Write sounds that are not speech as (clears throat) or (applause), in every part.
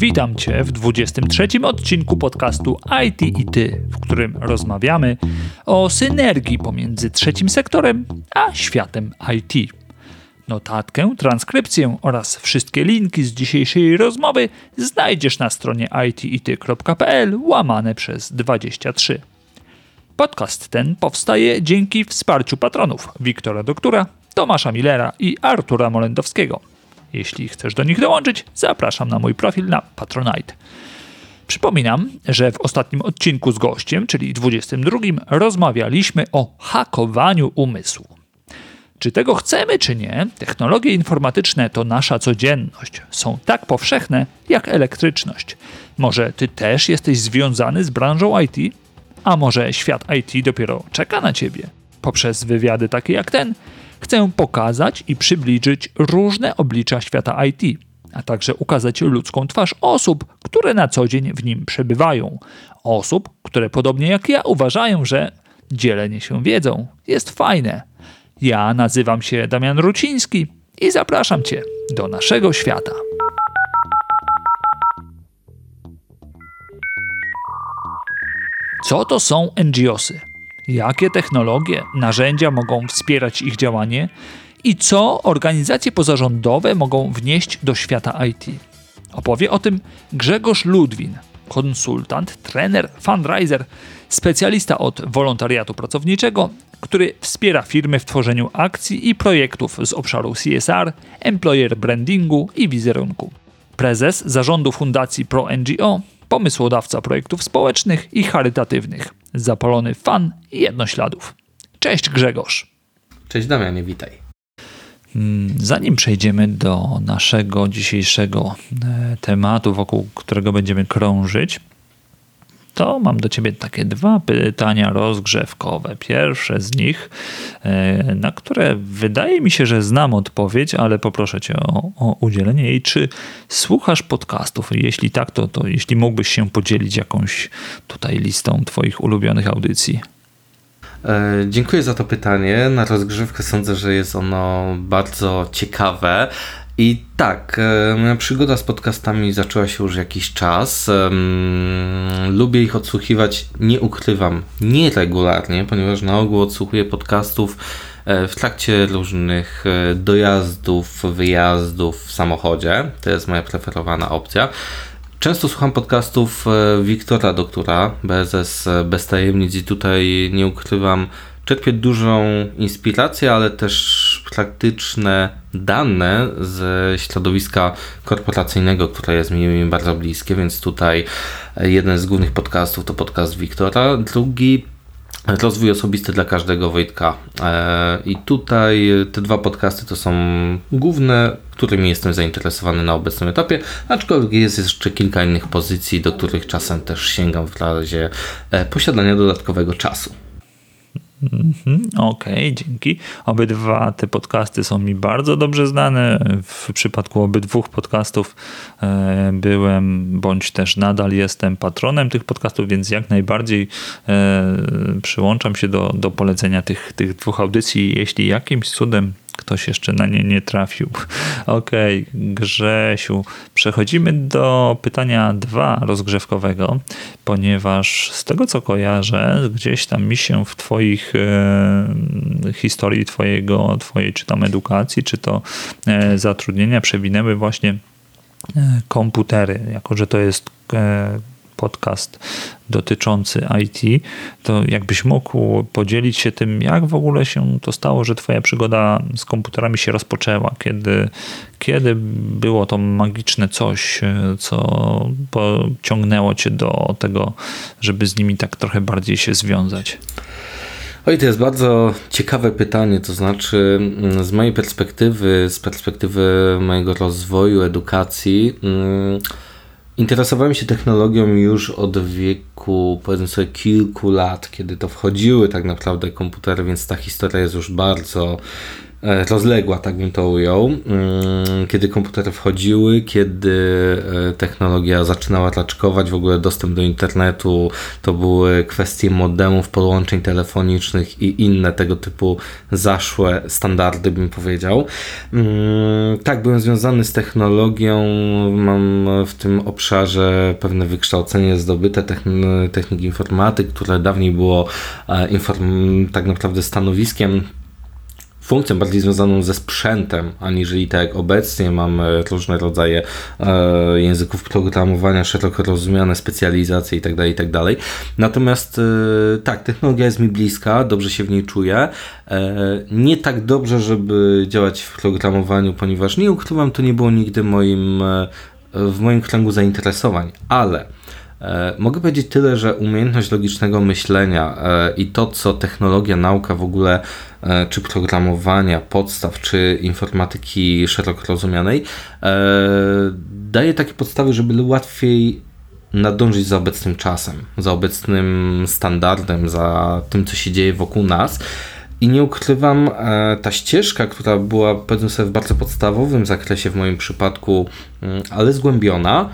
Witam Cię w 23 odcinku podcastu IT i Ty, w którym rozmawiamy o synergii pomiędzy trzecim sektorem a światem IT. Notatkę, transkrypcję oraz wszystkie linki z dzisiejszej rozmowy znajdziesz na stronie itity.pl łamane przez 23. Podcast ten powstaje dzięki wsparciu patronów Wiktora Doktura, Tomasza Millera i Artura Molendowskiego. Jeśli chcesz do nich dołączyć, zapraszam na mój profil na Patronite. Przypominam, że w ostatnim odcinku z gościem, czyli 22, rozmawialiśmy o hakowaniu umysłu. Czy tego chcemy, czy nie, technologie informatyczne to nasza codzienność. Są tak powszechne jak elektryczność. Może ty też jesteś związany z branżą IT? A może świat IT dopiero czeka na ciebie? Poprzez wywiady takie jak ten chcę pokazać i przybliżyć różne oblicza świata IT, a także ukazać ludzką twarz osób, które na co dzień w nim przebywają. Osób, które podobnie jak ja uważają, że dzielenie się wiedzą jest fajne. Ja nazywam się Damian Ruciński i zapraszam Cię do naszego świata. Co to są NGOsy? Jakie technologie, narzędzia mogą wspierać ich działanie i co organizacje pozarządowe mogą wnieść do świata IT? Opowie o tym Grzegorz Ludwin, konsultant, trener, fundraiser, specjalista od wolontariatu pracowniczego, który wspiera firmy w tworzeniu akcji i projektów z obszaru CSR, employer brandingu i wizerunku. Prezes zarządu Fundacji ProNGO, pomysłodawca projektów społecznych i charytatywnych, zapalony fan jednośladów. Cześć Grzegorz. Cześć Damianie, witaj. Hmm, zanim przejdziemy do naszego dzisiejszego e, tematu, wokół którego będziemy krążyć, to mam do Ciebie takie dwa pytania rozgrzewkowe. Pierwsze z nich, e, na które wydaje mi się, że znam odpowiedź, ale poproszę Cię o, o udzielenie jej. Czy słuchasz podcastów? Jeśli tak, to, to jeśli mógłbyś się podzielić jakąś tutaj listą Twoich ulubionych audycji. E, dziękuję za to pytanie. Na rozgrzewkę sądzę, że jest ono bardzo ciekawe. I tak, e, moja przygoda z podcastami zaczęła się już jakiś czas. Lubię ich odsłuchiwać, nie ukrywam, nieregularnie, ponieważ na ogół odsłuchuję podcastów e, w trakcie różnych e, dojazdów, wyjazdów w samochodzie. To jest moja preferowana opcja. Często słucham podcastów Wiktora Doktora, BSS bez tajemnic i tutaj nie ukrywam, czerpię dużą inspirację, ale też praktyczne dane ze środowiska korporacyjnego, które jest mi bardzo bliskie, więc tutaj jeden z głównych podcastów to podcast Wiktora, drugi Rozwój osobisty dla każdego Wojtka. E, I tutaj te dwa podcasty to są główne, którymi jestem zainteresowany na obecnym etapie, aczkolwiek jest jeszcze kilka innych pozycji, do których czasem też sięgam w razie e, posiadania dodatkowego czasu. Mhm, okej, okay, dzięki. Obydwa te podcasty są mi bardzo dobrze znane. W przypadku obydwu podcastów e, byłem, bądź też nadal jestem patronem tych podcastów, więc jak najbardziej e, przyłączam się do, do polecenia tych, tych dwóch audycji. Jeśli jakimś cudem ktoś jeszcze na nie nie trafił. (laughs) Okej, okay, Grzesiu, przechodzimy do pytania dwa rozgrzewkowego, ponieważ z tego co kojarzę, gdzieś tam mi się w twoich e, historii twojego, twojej czy tam edukacji, czy to e, zatrudnienia przewinęły właśnie e, komputery, jako że to jest e, podcast dotyczący IT, to jakbyś mógł podzielić się tym, jak w ogóle się to stało, że Twoja przygoda z komputerami się rozpoczęła, kiedy, kiedy było to magiczne coś, co pociągnęło Cię do tego, żeby z nimi tak trochę bardziej się związać. Oj, to jest bardzo ciekawe pytanie, to znaczy mm, z mojej perspektywy, z perspektywy mojego rozwoju, edukacji, mm, Interesowałem się technologią już od wieku, powiedzmy sobie, kilku lat, kiedy to wchodziły tak naprawdę komputery, więc ta historia jest już bardzo rozległa, tak bym to ujął, mm, kiedy komputery wchodziły, kiedy e, technologia zaczynała raczkować, w ogóle dostęp do internetu, to były kwestie modemów, połączeń telefonicznych i inne tego typu zaszłe standardy, bym powiedział. Mm, tak, byłem związany z technologią, mam w tym obszarze pewne wykształcenie zdobyte, techniki informatyk, które dawniej było e, inform tak naprawdę stanowiskiem funkcją bardziej związaną ze sprzętem, aniżeli tak jak obecnie mamy różne rodzaje e, języków programowania, szeroko rozumiane specjalizacje itd., tak itd. Tak Natomiast e, tak, technologia jest mi bliska, dobrze się w niej czuję. E, nie tak dobrze, żeby działać w programowaniu, ponieważ nie ukrywam, to nie było nigdy moim, e, w moim kręgu zainteresowań, ale mogę powiedzieć tyle, że umiejętność logicznego myślenia e, i to, co technologia, nauka w ogóle, e, czy programowania, podstaw, czy informatyki szeroko rozumianej, daje takie podstawy, żeby łatwiej nadążyć za obecnym czasem, za obecnym standardem, za tym, co się dzieje wokół nas. I nie ukrywam, ta ścieżka, która była powiedzmy sobie w bardzo podstawowym zakresie w moim przypadku, mm, ale zgłębiona,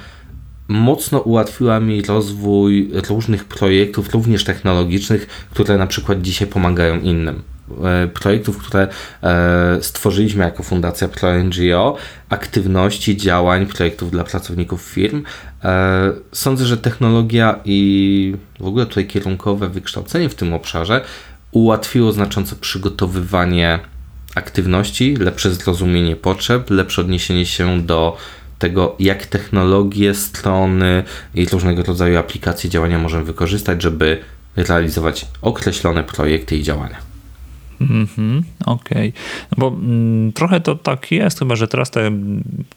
mocno ułatwiła mi rozwój różnych projektów, również technologicznych, które na przykład dzisiaj pomagają innym. E, projektów, które e, stworzyliśmy jako Fundacja ProNGO, aktywności, działań, projektów dla pracowników firm. E, sądzę, że technologia i w ogóle tutaj kierunkowe wykształcenie w tym obszarze ułatwiło znacząco przygotowywanie aktywności, lepsze zrozumienie potrzeb, lepsze odniesienie się do tego, jak technologie, strony i różnego rodzaju aplikacje działania możemy wykorzystać, żeby realizować określone projekty i działania. Mhm, okej. Okay. No bo mm, trochę to tak jest, chyba że teraz te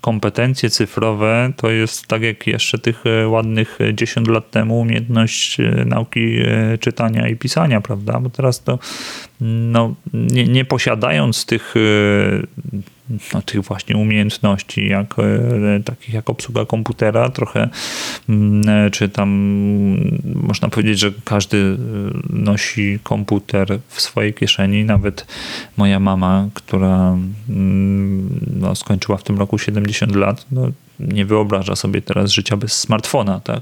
kompetencje cyfrowe to jest tak jak jeszcze tych e, ładnych 10 lat temu umiejętność e, nauki e, czytania i pisania, prawda? Bo teraz to no, nie, nie posiadając tych no, tych właśnie umiejętności, jak, e, takich jak obsługa komputera, trochę, mm, e, czy tam można powiedzieć, że każdy e, nosi komputer w swojej kieszeni, nawet moja mama, która mm, no, skończyła w tym roku 70 lat, no, nie wyobraża sobie teraz życia bez smartfona, tak?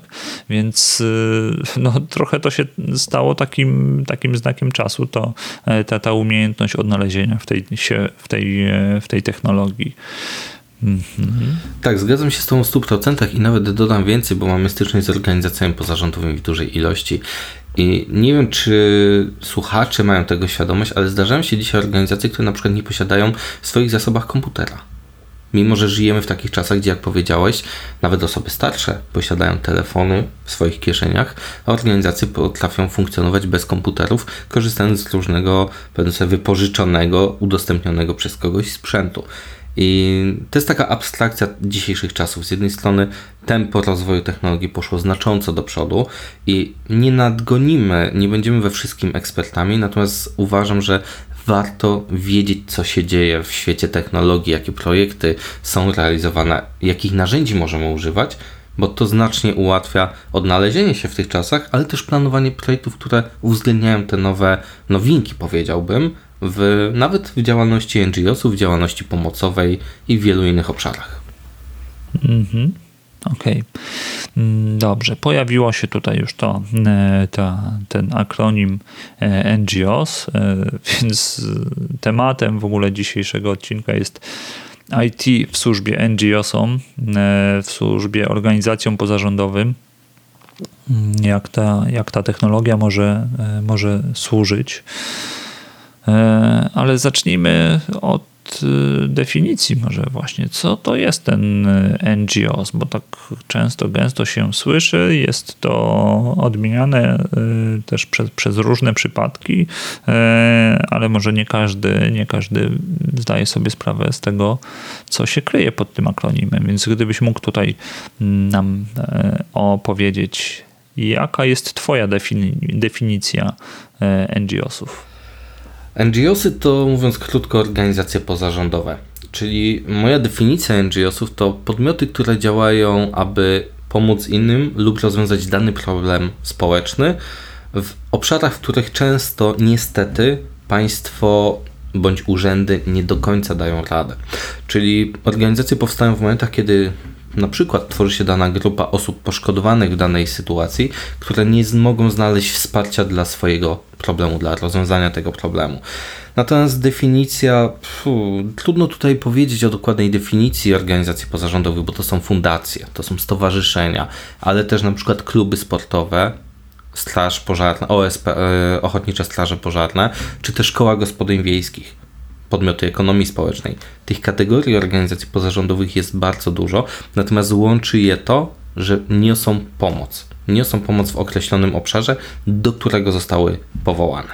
Więc y, no, trochę to się stało takim, takim znakiem czasu, to e, ta, ta umiejętność odnalezienia w tej, się, w tej, e, w tej technologii. Mhm. Tak, zgadzam się z tą w 100% i nawet dodam więcej, bo mamy styczność z organizacjami pozarządowymi w dużej ilości. I nie wiem, czy słuchacze mają tego świadomość, ale zdarzają się dzisiaj organizacje, które na przykład nie posiadają w swoich zasobach komputera. Mimo, że żyjemy w takich czasach, gdzie jak powiedziałeś, nawet osoby starsze posiadają telefony w swoich kieszeniach, a organizacje potrafią funkcjonować bez komputerów, korzystając z różnego, sobie, wypożyczonego, udostępnionego przez kogoś sprzętu. I to jest taka abstrakcja dzisiejszych czasów. Z jednej strony tempo rozwoju technologii poszło znacząco do przodu i nie nadgonimy, nie będziemy we wszystkim ekspertami, natomiast uważam, że warto wiedzieć, co się dzieje w świecie technologii, jakie projekty są realizowane, jakich narzędzi możemy używać, bo to znacznie ułatwia odnalezienie się w tych czasach, ale też planowanie projektów, które uwzględniają te nowe nowinki, powiedziałbym, w, nawet w działalności NGO-sów, w działalności pomocowej i w wielu innych obszarach. Mhm. Okej. Okay. Mm, dobrze, pojawiło się tutaj już to, e, ta, ten akronim e, NGOs, e, (laughs) więc tematem w ogóle dzisiejszego odcinka jest IT w służbie NGOsom, w służbie organizacjom pozarządowym. Mm, jak ta, jak ta technologia może, może służyć. Ale zacznijmy od Y, definicji może właśnie, co to jest ten y, NGOs, bo tak często, gęsto się słyszy, jest to odmieniane y, też przez, przez różne przypadki, ale może nie każdy, nie każdy zdaje sobie sprawę z tego, co się kryje pod tym akronimem, więc gdybyś mógł tutaj nam opowiedzieć, jaka jest twoja definicja NGOsów? NGOsy to, mówiąc krótko, organizacje pozarządowe. Czyli moja definicja NGOsów to podmioty, które działają, aby pomóc innym lub rozwiązać dany problem społeczny w obszarach, w których często niestety państwo bądź urzędy nie do końca dają radę. Czyli organizacje powstają w momentach, kiedy na przykład tworzy się dana grupa osób poszkodowanych w danej sytuacji, które nie mogą znaleźć wsparcia dla swojego problemu, dla rozwiązania tego problemu. Natomiast definicja, pfu, trudno tutaj powiedzieć o dokładnej definicji organizacji pozarządowych, bo to są fundacje, to są stowarzyszenia, ale też na przykład kluby sportowe, straż pożarna, OSP, e, Ochotnicze Straże Pożarne, czy też koła gospodyń wiejskich podmioty ekonomii społecznej. Tych kategorii organizacji pozarządowych jest bardzo dużo, natomiast łączy je to, że niosą pomoc. Niosą pomoc w określonym obszarze, do którego zostały powołane.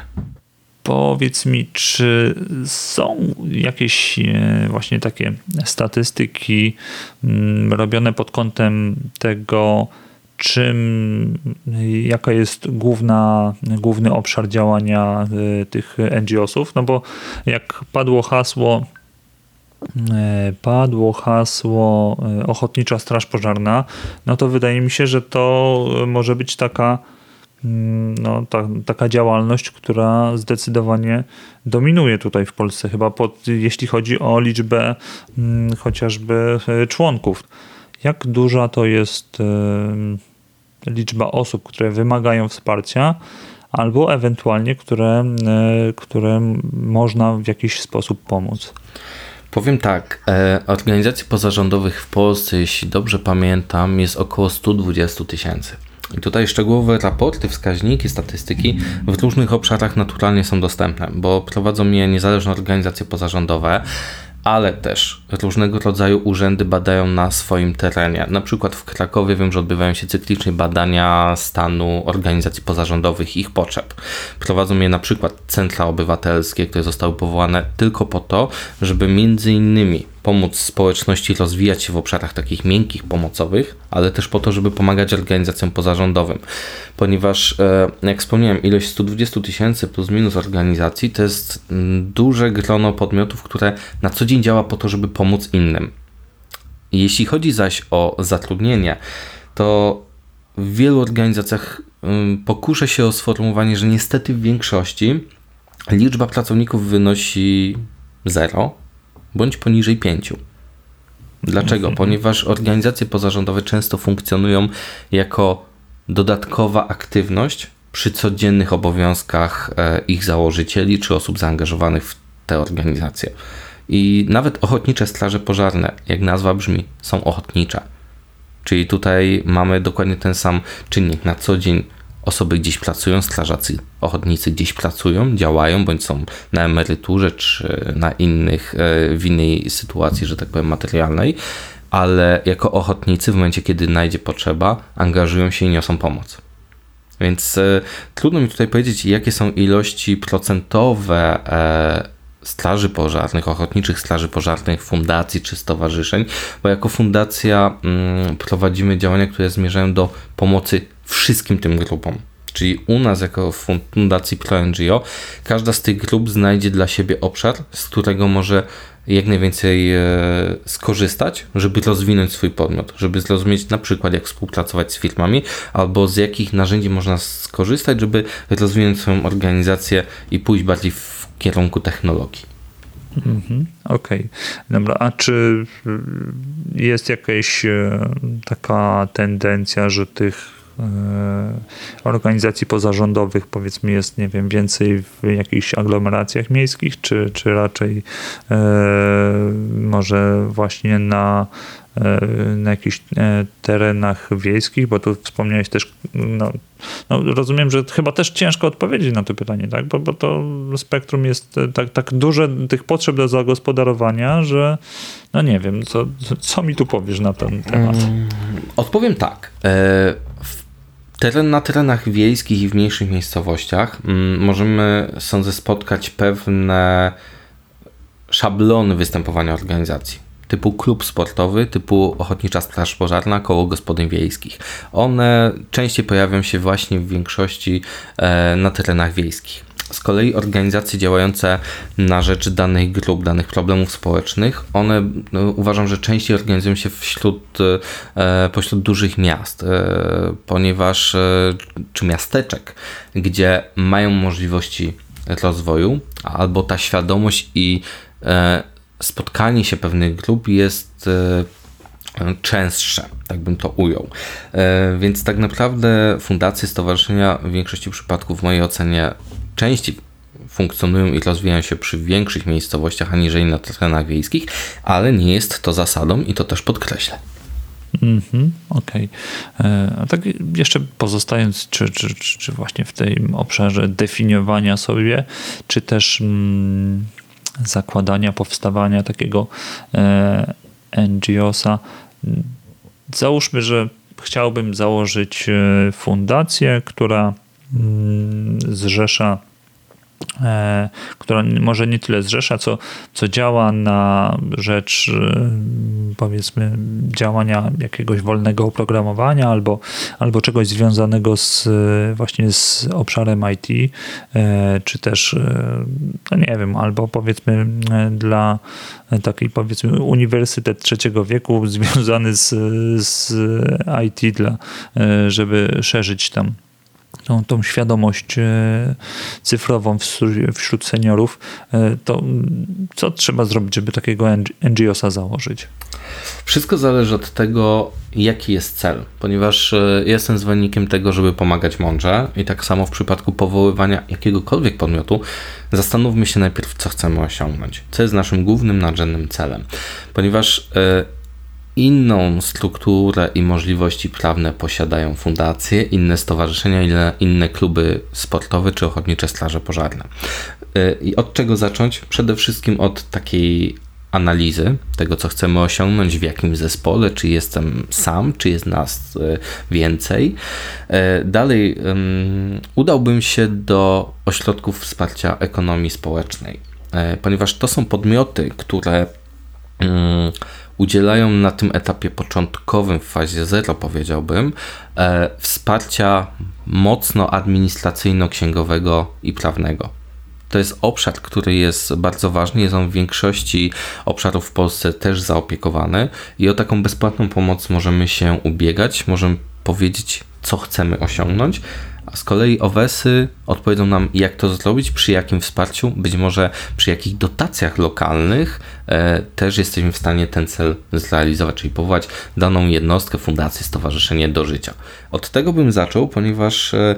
Powiedz mi, czy są jakieś e, właśnie takie statystyki mm, robione pod kątem tego, czym, jaka jest główna, główny obszar działania e, tych NGO-sów? No bo jak padło hasło, e, padło hasło Ochotnicza Straż Pożarna, no to wydaje mi się, że to może być taka Mm, no, ta, taka działalność, która zdecydowanie dominuje tutaj w Polsce, chyba pod, jeśli chodzi o liczbę hmm, chociażby członków. Jak duża to jest liczba osób, które wymagają wsparcia, albo ewentualnie, które, e, które można w jakiś sposób pomóc? Powiem tak, organizacji pozarządowych w Polsce, jeśli dobrze pamiętam, jest około 120 tysięcy. I tutaj szczegółowe raporty, wskaźniki, statystyki w różnych obszarach naturalnie są dostępne, bo prowadzą je niezależne organizacje pozarządowe, ale też różnego rodzaju urzędy badają na swoim terenie. Na przykład w Krakowie wiem, że odbywają się cyklicznie badania stanu organizacji pozarządowych i ich potrzeb. Prowadzą je na przykład centra obywatelskie, które zostały powołane tylko po to, żeby między innymi pomóc społeczności rozwijać się w obszarach takich miękkich, pomocowych, ale też po to, żeby pomagać organizacjom pozarządowym. Ponieważ, e, jak wspomniałem, ilość 120 tysięcy plus minus organizacji to jest mm, duże grono podmiotów, które na co dzień działa po to, żeby pomóc innym. Jeśli chodzi zaś o zatrudnienie, to w wielu organizacjach mm, pokuszę się o sformułowanie, że niestety w większości liczba pracowników wynosi 0 bądź poniżej 5. Dlaczego? Mhm. Ponieważ organizacje pozarządowe często funkcjonują jako dodatkowa aktywność przy codziennych obowiązkach e, ich założycieli czy osób zaangażowanych w te organizacje. I nawet ochotnicze straże pożarne, jak nazwa brzmi, są ochotnicze. Czyli tutaj mamy dokładnie ten sam czynnik. Na co dzień osoby gdzieś pracują, strażacy, ochotnicy gdzieś pracują, działają, bądź są na emeryturze, czy na innych, e, w innej sytuacji, że tak powiem, materialnej, ale jako ochotnicy w momencie, kiedy najdzie potrzeba, angażują się i niosą pomoc. Więc e, trudno mi tutaj powiedzieć, jakie są ilości procentowe e, straży pożarnych, ochotniczych straży pożarnych, fundacji czy stowarzyszeń, bo jako fundacja mm, prowadzimy działania, które zmierzają do pomocy wszystkim tym grupom. Czyli u nas, jako Fundacji ProNGO, każda z tych grup znajdzie dla siebie obszar, z którego może jak najwięcej e, skorzystać, żeby rozwinąć swój podmiot, żeby zrozumieć na przykład, jak współpracować z firmami, albo z jakich narzędzi można skorzystać, żeby rozwinąć swoją organizację i pójść bardziej w kierunku technologii. Mhm, Okej, okay. dobra. A czy jest jakaś e, taka tendencja, że tych organizacji pozarządowych, powiedzmy, jest, nie wiem, więcej w jakichś aglomeracjach miejskich, czy, czy raczej e, może właśnie na e, na jakichś terenach wiejskich, bo tu wspomniałeś też, no, no, rozumiem, że chyba też ciężko odpowiedzieć na to pytanie, tak? Bo, bo to spektrum jest tak, tak duże tych potrzeb do zagospodarowania, że no nie wiem, co, co mi tu powiesz na ten temat? Mm, odpowiem tak. Teren, na terenach wiejskich i w mniejszych miejscowościach mm, możemy, sądzę, spotkać pewne szablony występowania organizacji. Typu klub sportowy, typu Ochotnicza Straż Pożarna, koło gospodyń wiejskich. One częściej pojawią się właśnie w większości e, na terenach wiejskich. Z kolei organizacje działające na rzecz danych grup, danych problemów społecznych, one no, uważam, że częściej organizują się wśród, e, pośród dużych miast, e, ponieważ, e, czy miasteczek, gdzie mają możliwości rozwoju, albo ta świadomość i spotkanie się pewnych grup jest częstsze, tak bym to ujął. Więc tak naprawdę fundacje, stowarzyszenia w większości przypadków w mojej ocenie częściej funkcjonują i rozwijają się przy większych miejscowościach aniżeli na terenach wiejskich, ale nie jest to zasadą i to też podkreślę. Mhm, Okej. Okay. A tak jeszcze pozostając, czy, czy, czy właśnie w tym obszarze definiowania sobie, czy też mm, zakładania, powstawania takiego e, NGO-sa, załóżmy, że chciałbym założyć e, fundację, która mm, zrzesza E, która może nie tyle zrzesza, co, co działa na rzecz e, powiedzmy działania jakiegoś wolnego oprogramowania albo, albo czegoś związanego z właśnie z obszarem IT, e, czy też no nie wiem, albo powiedzmy dla takiej powiedzmy uniwersytet trzeciego wieku (laughs) związany z, z IT dla, żeby szerzyć tam tą, tą świadomość e, cyfrową wśród seniorów, e, to co trzeba zrobić, żeby takiego NGO-sa założyć? Wszystko zależy od tego, jaki jest cel, ponieważ e, jestem zwolennikiem tego, żeby pomagać mądrze i tak samo w przypadku powoływania jakiegokolwiek podmiotu, zastanówmy się najpierw, co chcemy osiągnąć, co jest naszym głównym, nadrzędnym celem, ponieważ inną strukturę i możliwości prawne posiadają fundacje, inne stowarzyszenia, inne kluby sportowe czy ochotnicze straże pożarne. Y, I od czego zacząć? Przede wszystkim od takiej analizy tego, co chcemy osiągnąć, w jakim zespole, czy jestem sam, czy jest nas y, więcej. Y, dalej udałbym się do ośrodków wsparcia ekonomii społecznej, ponieważ to są podmioty, które udzielają na tym etapie początkowym, w fazie zero powiedziałbym, e, wsparcia mocno administracyjno-księgowego i prawnego. To jest obszar, który jest bardzo ważny, jest on w większości obszarów w Polsce też zaopiekowany i o taką bezpłatną pomoc możemy się ubiegać, możemy powiedzieć, co chcemy osiągnąć, a z kolei OWESy odpowiedzą nam, jak to zrobić, przy jakim wsparciu, być może przy jakich dotacjach lokalnych e, też jesteśmy w stanie ten cel zrealizować, czyli powołać daną jednostkę, fundację, stowarzyszenie do życia. Od tego bym zaczął, ponieważ e,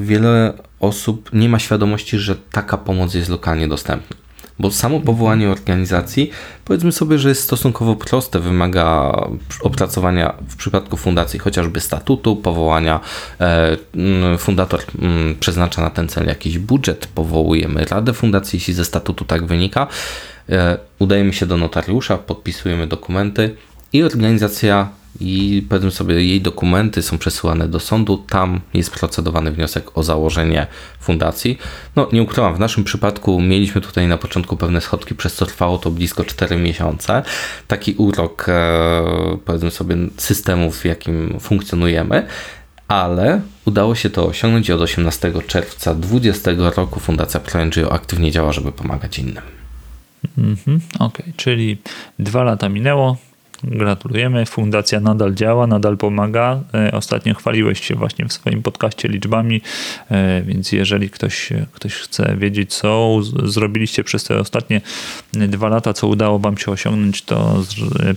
wiele osób nie ma świadomości, że taka pomoc jest lokalnie dostępna bo samo powołanie organizacji, powiedzmy sobie, że jest stosunkowo proste, wymaga opracowania w przypadku fundacji chociażby statutu, powołania, e, fundator przeznacza na ten cel jakiś budżet, powołujemy radę fundacji, jeśli ze statutu tak wynika, e, udajemy się do notariusza, podpisujemy dokumenty i organizacja i powiedzmy sobie, jej dokumenty są przesyłane do sądu, tam jest procedowany wniosek o założenie fundacji. No, nie ukrywam, w naszym przypadku mieliśmy tutaj na początku pewne schodki, przez co trwało to blisko 4 miesiące. Taki urok, e, powiedzmy sobie, systemów, w jakim funkcjonujemy ale udało się to osiągnąć i od 18 czerwca 2020 roku Fundacja ProNGO aktywnie działa, żeby pomagać innym. -hmm, Okej, okay. czyli dwa lata minęło, Gratulujemy. Fundacja nadal działa, nadal pomaga. E, ostatnio chwaliłeś się właśnie w swoim podcaście liczbami, e, więc jeżeli ktoś, ktoś chce wiedzieć, co zrobiliście przez te ostatnie dwa lata, co udało Wam się osiągnąć, to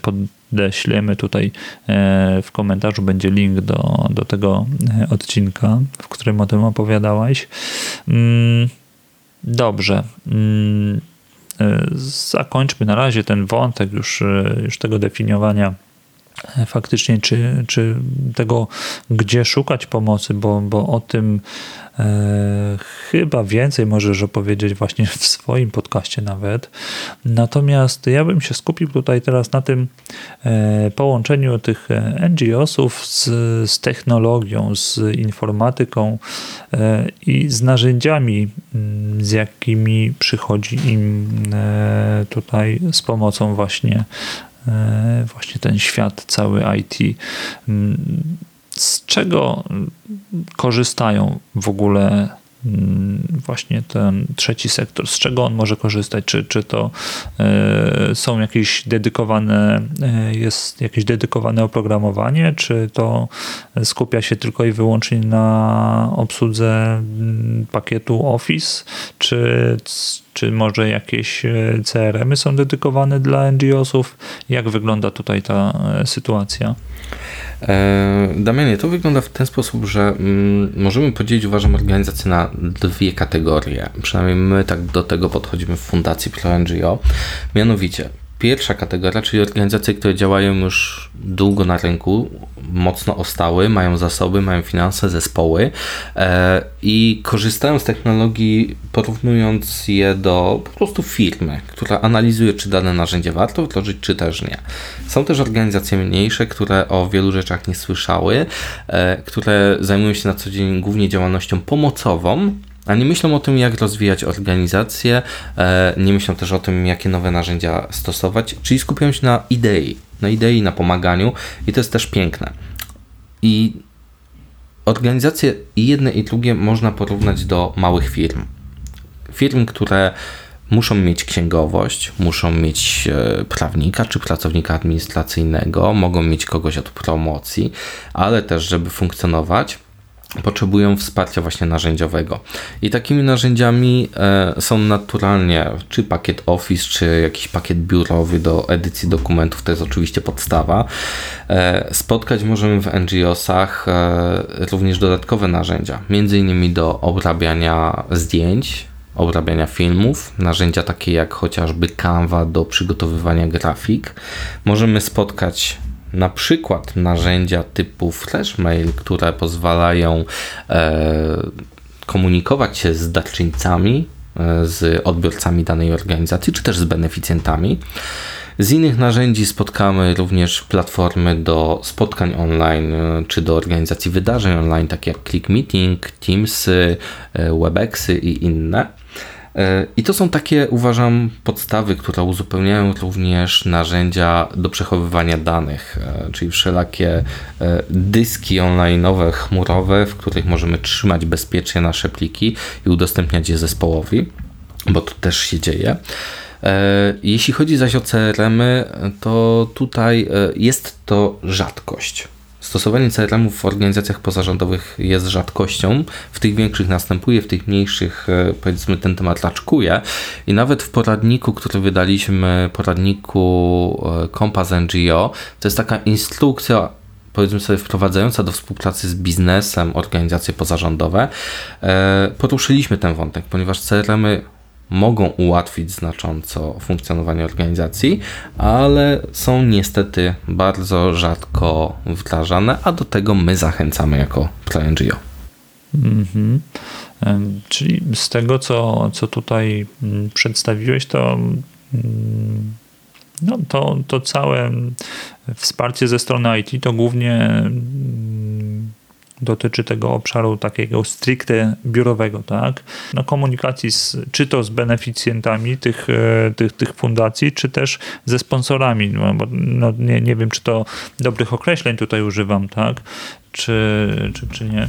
podeślemy tutaj e, w komentarzu. Będzie link do, do tego odcinka, w którym o tym opowiadałeś. Mm, dobrze. E, zakończmy na razie ten wątek już, e, już tego definiowania faktycznie, czy, czy tego, gdzie szukać pomocy, bo, bo o tym E, chyba więcej możesz opowiedzieć właśnie w swoim podcaście nawet. Natomiast ja bym się skupił tutaj teraz na tym e, połączeniu tych NGO-sów z, z technologią, z informatyką e, i z narzędziami, mm, z jakimi przychodzi im tutaj z pomocą właśnie właśnie ten świat cały IT z czego korzystają w ogóle właśnie ten trzeci sektor, z czego on może korzystać? Czy, czy to są jakieś dedykowane, jest jakieś dedykowane oprogramowanie, czy to skupia się tylko i wyłącznie na obsłudze mm, pakietu Office, czy czy może jakieś e, CRM-y są dedykowane dla NGO-sów? Jak wygląda tutaj ta e, sytuacja? E, Damianie, to wygląda w ten sposób, że mm, możemy podzielić, uważam, organizację na dwie kategorie. Przynajmniej my tak do tego podchodzimy w Fundacji Pro NGO. Mianowicie, pierwsza kategoria, czyli organizacje, które działają już długo na rynku, mocno ostały, mają zasoby, mają finanse, zespoły e, i korzystają z technologii, porównując je do po prostu firmy, która analizuje, czy dane narzędzie warto wdrożyć, czy też nie. Są też organizacje mniejsze, które o wielu rzeczach nie słyszały, e, które zajmują się na co dzień głównie działalnością pomocową, a nie myślą o tym, jak rozwijać organizację, e, nie myślą też o tym, jakie nowe narzędzia stosować, czyli skupiają się na idei, na idei, na pomaganiu i to jest też piękne. I organizacje i jedne i drugie można porównać do małych firm. Firm, które muszą mieć księgowość, muszą mieć e, prawnika czy pracownika administracyjnego, mogą mieć kogoś od promocji, ale też, żeby funkcjonować, potrzebują wsparcia właśnie narzędziowego. I takimi narzędziami e, są naturalnie czy pakiet Office, czy jakiś pakiet biurowy do edycji dokumentów, to jest oczywiście podstawa. E, spotkać możemy w NGO-sach e, również dodatkowe narzędzia, między innymi do obrabiania zdjęć, obrabiania filmów, narzędzia takie jak chociażby Canva do przygotowywania grafik. Możemy spotkać na przykład narzędzia typu Flashmail, które pozwalają e, komunikować się z darczyńcami, e, z odbiorcami danej organizacji, czy też z beneficjentami. Z innych narzędzi spotkamy również platformy do spotkań online, e, czy do organizacji wydarzeń online, takie jak Click Meeting, Teamsy, e, Webexy i inne. E, I to są takie, uważam, podstawy, które uzupełniają również narzędzia do przechowywania danych, e, czyli wszelakie e, dyski online'owe, chmurowe, w których możemy trzymać bezpiecznie nasze pliki i udostępniać je zespołowi, bo to też się dzieje. Jeśli chodzi zaś o CRM-y, to tutaj jest to rzadkość. Stosowanie CRM-ów w organizacjach pozarządowych jest rzadkością. W tych większych następuje, w tych mniejszych e, powiedzmy ten temat raczkuje. I nawet w poradniku, który wydaliśmy, poradniku e, Compass NGO, to jest taka instrukcja powiedzmy sobie wprowadzająca do współpracy z biznesem organizacje pozarządowe, e, poruszyliśmy ten wątek, ponieważ CRM-y mogą ułatwić znacząco funkcjonowanie organizacji, ale są niestety bardzo rzadko wdrażane, a do tego my zachęcamy jako ProNGO. Mhm. Czyli z tego, co, co tutaj mm, przedstawiłeś, to mm, no, to, to całe wsparcie ze strony IT to głównie mm, dotyczy tego obszaru takiego stricte biurowego, tak? No, komunikacji z, czy to z beneficjentami tych, e, tych, tych fundacji, czy też ze sponsorami, no, bo no, nie, nie wiem, czy to dobrych określeń tutaj używam, tak? Czy, czy, czy nie?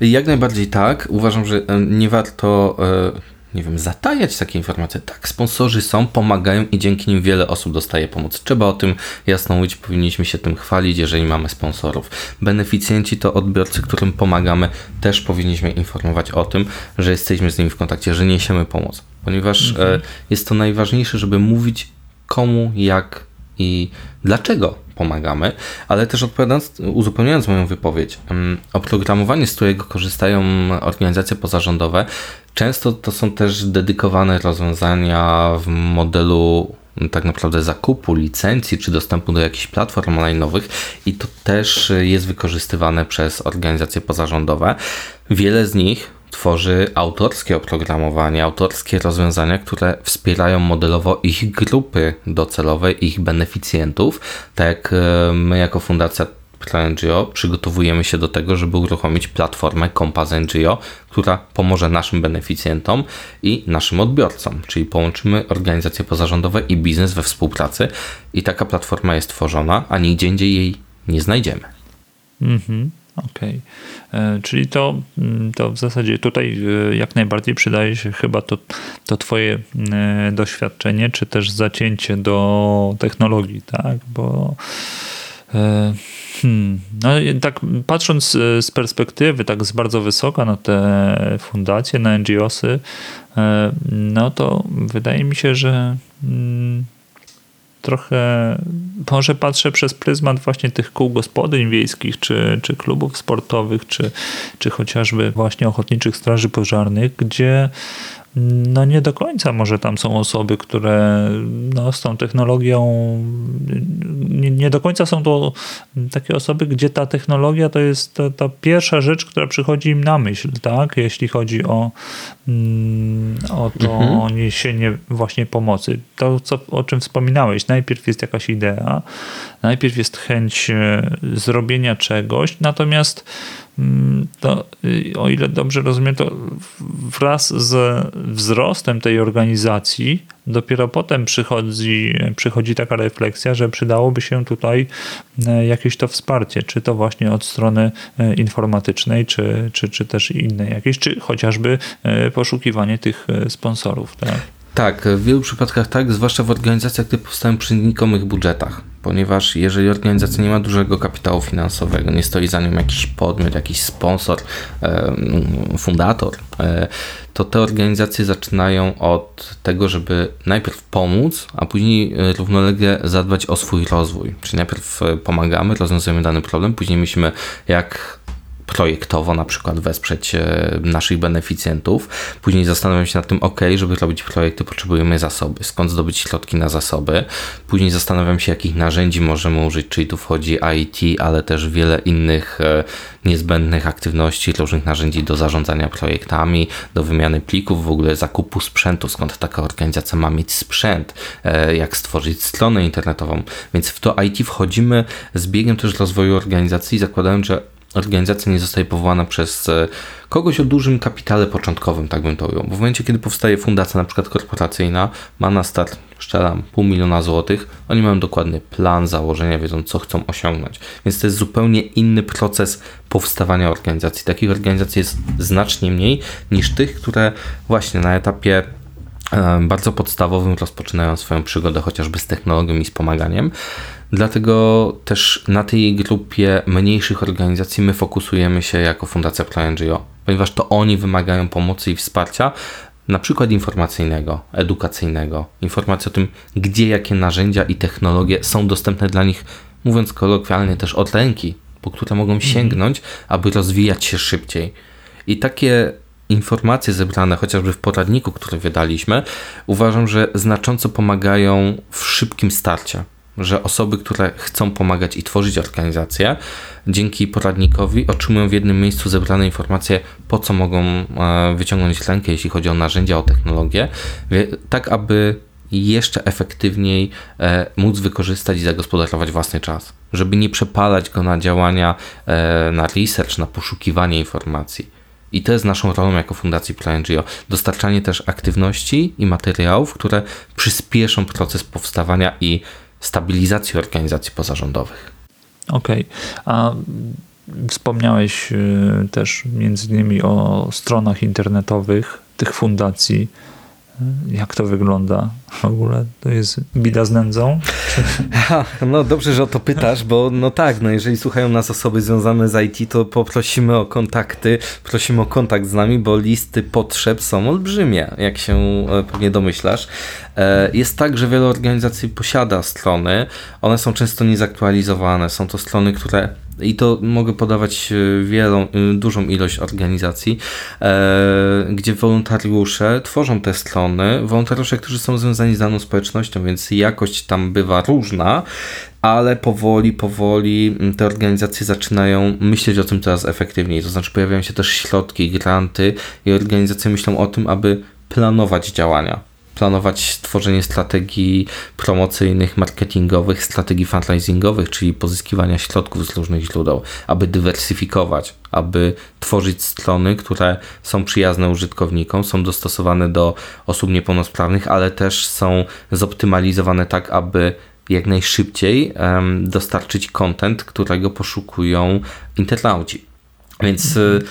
Jak najbardziej tak. Uważam, że e, nie warto e, nie wiem, zatajać takie informacje. Tak, sponsorzy są, pomagają i dzięki nim wiele osób dostaje pomoc. Trzeba o tym jasno mówić, powinniśmy się tym chwalić, jeżeli mamy sponsorów. Beneficjenci to odbiorcy, którym pomagamy, też powinniśmy informować o tym, że jesteśmy z nimi w kontakcie, że niesiemy pomoc, ponieważ mhm. e, jest to najważniejsze, żeby mówić komu, jak i dlaczego pomagamy, ale też odpowiadając, uzupełniając moją wypowiedź, oprogramowanie, z którego korzystają organizacje pozarządowe, często to są też dedykowane rozwiązania w modelu tak naprawdę zakupu licencji czy dostępu do jakichś platform online'owych i to też jest wykorzystywane przez organizacje pozarządowe. Wiele z nich tworzy autorskie oprogramowanie, autorskie rozwiązania, które wspierają modelowo ich grupy docelowe, ich beneficjentów, tak e, my jako Fundacja NGO przygotowujemy się do tego, żeby uruchomić platformę Compass NGO, która pomoże naszym beneficjentom i naszym odbiorcom, czyli połączymy organizacje pozarządowe i biznes we współpracy i taka platforma jest tworzona, a nigdzie indziej jej nie znajdziemy. Mhm. Okej, okay. czyli to, mm, to w zasadzie tutaj e, jak najbardziej przydaje się chyba to, to Twoje e, doświadczenie, czy też zacięcie do technologii, tak? Bo e, hmm, no, tak patrząc z perspektywy, tak z bardzo wysoka na te fundacje, na NGOsy, no to wydaje mi się, że hmm, trochę może patrzę przez pryzmat właśnie tych kół gospodyń wiejskich, czy, czy klubów sportowych, czy, czy chociażby właśnie ochotniczych straży pożarnych, gdzie no nie do końca może tam są osoby, które no, z tą technologią nie, nie, do końca są to takie osoby, gdzie ta technologia to jest ta, ta pierwsza rzecz, która przychodzi im na myśl, tak? Jeśli chodzi o, mm, o to mhm. niesienie właśnie pomocy. To, co, o czym wspominałeś, najpierw jest jakaś idea, najpierw jest chęć e, zrobienia czegoś, natomiast to y, o ile dobrze rozumiem, to wraz z wzrostem tej organizacji dopiero potem przychodzi, przychodzi taka refleksja, że przydałoby się tutaj e, jakieś to wsparcie, czy to właśnie od strony e, informatycznej, czy, czy, czy też innej jakiejś, czy chociażby e, poszukiwanie tych sponsorów. Tak? Tak, w wielu przypadkach tak, zwłaszcza w organizacjach, które powstają przy znikomych budżetach, ponieważ jeżeli organizacja nie ma dużego kapitału finansowego, nie stoi za nią jakiś podmiot, jakiś sponsor, fundator, e, to te organizacje zaczynają od tego, żeby najpierw pomóc, a później równolegle zadbać o swój rozwój. Czyli najpierw e, pomagamy, rozwiązujemy dany problem, później myślimy, jak projektowo na przykład wesprzeć e, naszych beneficjentów. Później zastanawiam się nad tym, ok, żeby robić projekty potrzebujemy zasoby, skąd zdobyć środki na zasoby. Później zastanawiam się, jakich narzędzi możemy użyć, czyli tu wchodzi IT, ale też wiele innych e, niezbędnych aktywności, różnych narzędzi do zarządzania projektami, do wymiany plików, w ogóle zakupu sprzętu, skąd taka organizacja ma mieć sprzęt, e, jak stworzyć stronę internetową. Więc w to IT wchodzimy z biegiem też rozwoju organizacji, zakładając, że organizacja nie zostaje powołana przez e, kogoś o dużym kapitale początkowym, tak bym to ujął. Bo w momencie, kiedy powstaje fundacja na przykład korporacyjna, ma na start, szczeram, pół miliona złotych, oni mają dokładny plan, założenia, wiedzą co chcą osiągnąć. Więc to jest zupełnie inny proces powstawania organizacji. Takich organizacji jest znacznie mniej niż tych, które właśnie na etapie bardzo podstawowym rozpoczynają swoją przygodę chociażby z technologią i z pomaganiem. Dlatego też na tej grupie mniejszych organizacji my fokusujemy się jako Fundacja ProNGO, ponieważ to oni wymagają pomocy i wsparcia, na przykład informacyjnego, edukacyjnego, informacji o tym, gdzie jakie narzędzia i technologie są dostępne dla nich, mówiąc kolokwialnie też od ręki, po które mogą sięgnąć, aby rozwijać się szybciej. I takie informacje zebrane chociażby w poradniku, który wydaliśmy, uważam, że znacząco pomagają w szybkim starcie że osoby, które chcą pomagać i tworzyć organizacje, dzięki poradnikowi otrzymują w jednym miejscu zebrane informacje, po co mogą e, wyciągnąć rękę, jeśli chodzi o narzędzia, o technologię, tak aby jeszcze efektywniej e, móc wykorzystać i zagospodarować własny czas, żeby nie przepalać go na działania, e, na research, na poszukiwanie informacji. I to jest naszą rolą jako Fundacji ProNGO. Dostarczanie też aktywności i materiałów, które przyspieszą proces powstawania i stabilizacji organizacji pozarządowych. Okej. Okay. A wspomniałeś y, też między innymi o stronach internetowych tych fundacji. Jak to wygląda w ogóle? To jest bida z nędzą? No dobrze, że o to pytasz, bo no tak, no jeżeli słuchają nas osoby związane z IT, to poprosimy o kontakty, prosimy o kontakt z nami, bo listy potrzeb są olbrzymie, jak się e, pewnie domyślasz. E, jest tak, że wiele organizacji posiada strony, one są często niezaktualizowane, są to strony, które i to mogę podawać e, wielą, e, dużą ilość organizacji, e, gdzie wolontariusze tworzą te strony, wolontariusze, którzy są związani z daną społecznością, więc jakość tam bywa różna, ale powoli, powoli te organizacje zaczynają myśleć o tym coraz efektywniej. To znaczy pojawiają się też środki, granty i organizacje myślą o tym, aby planować działania planować tworzenie strategii promocyjnych, marketingowych, strategii fundraisingowych, czyli pozyskiwania środków z różnych źródeł, aby dywersyfikować, aby tworzyć strony, które są przyjazne użytkownikom, są dostosowane do osób niepełnosprawnych, ale też są zoptymalizowane tak, aby jak najszybciej dostarczyć content, którego poszukują internauci. Więc mhm.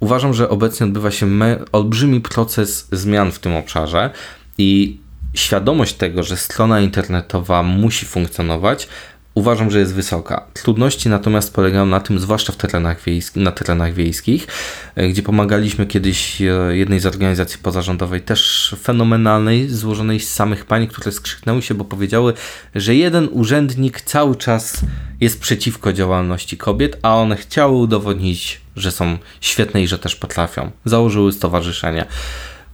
uważam, że obecnie odbywa się olbrzymi proces zmian w tym obszarze i świadomość tego, że strona internetowa musi funkcjonować, uważam, że jest wysoka. Trudności natomiast polegają na tym, zwłaszcza w terenach wiejskich, na terenach wiejskich, e, gdzie pomagaliśmy kiedyś e, jednej z organizacji pozarządowej, też fenomenalnej, złożonej z samych pań, które skrzyknęły się, bo powiedziały, że jeden urzędnik cały czas jest przeciwko działalności kobiet, a one chciały udowodnić, że są świetne i że też potrafią. Założyły stowarzyszenie.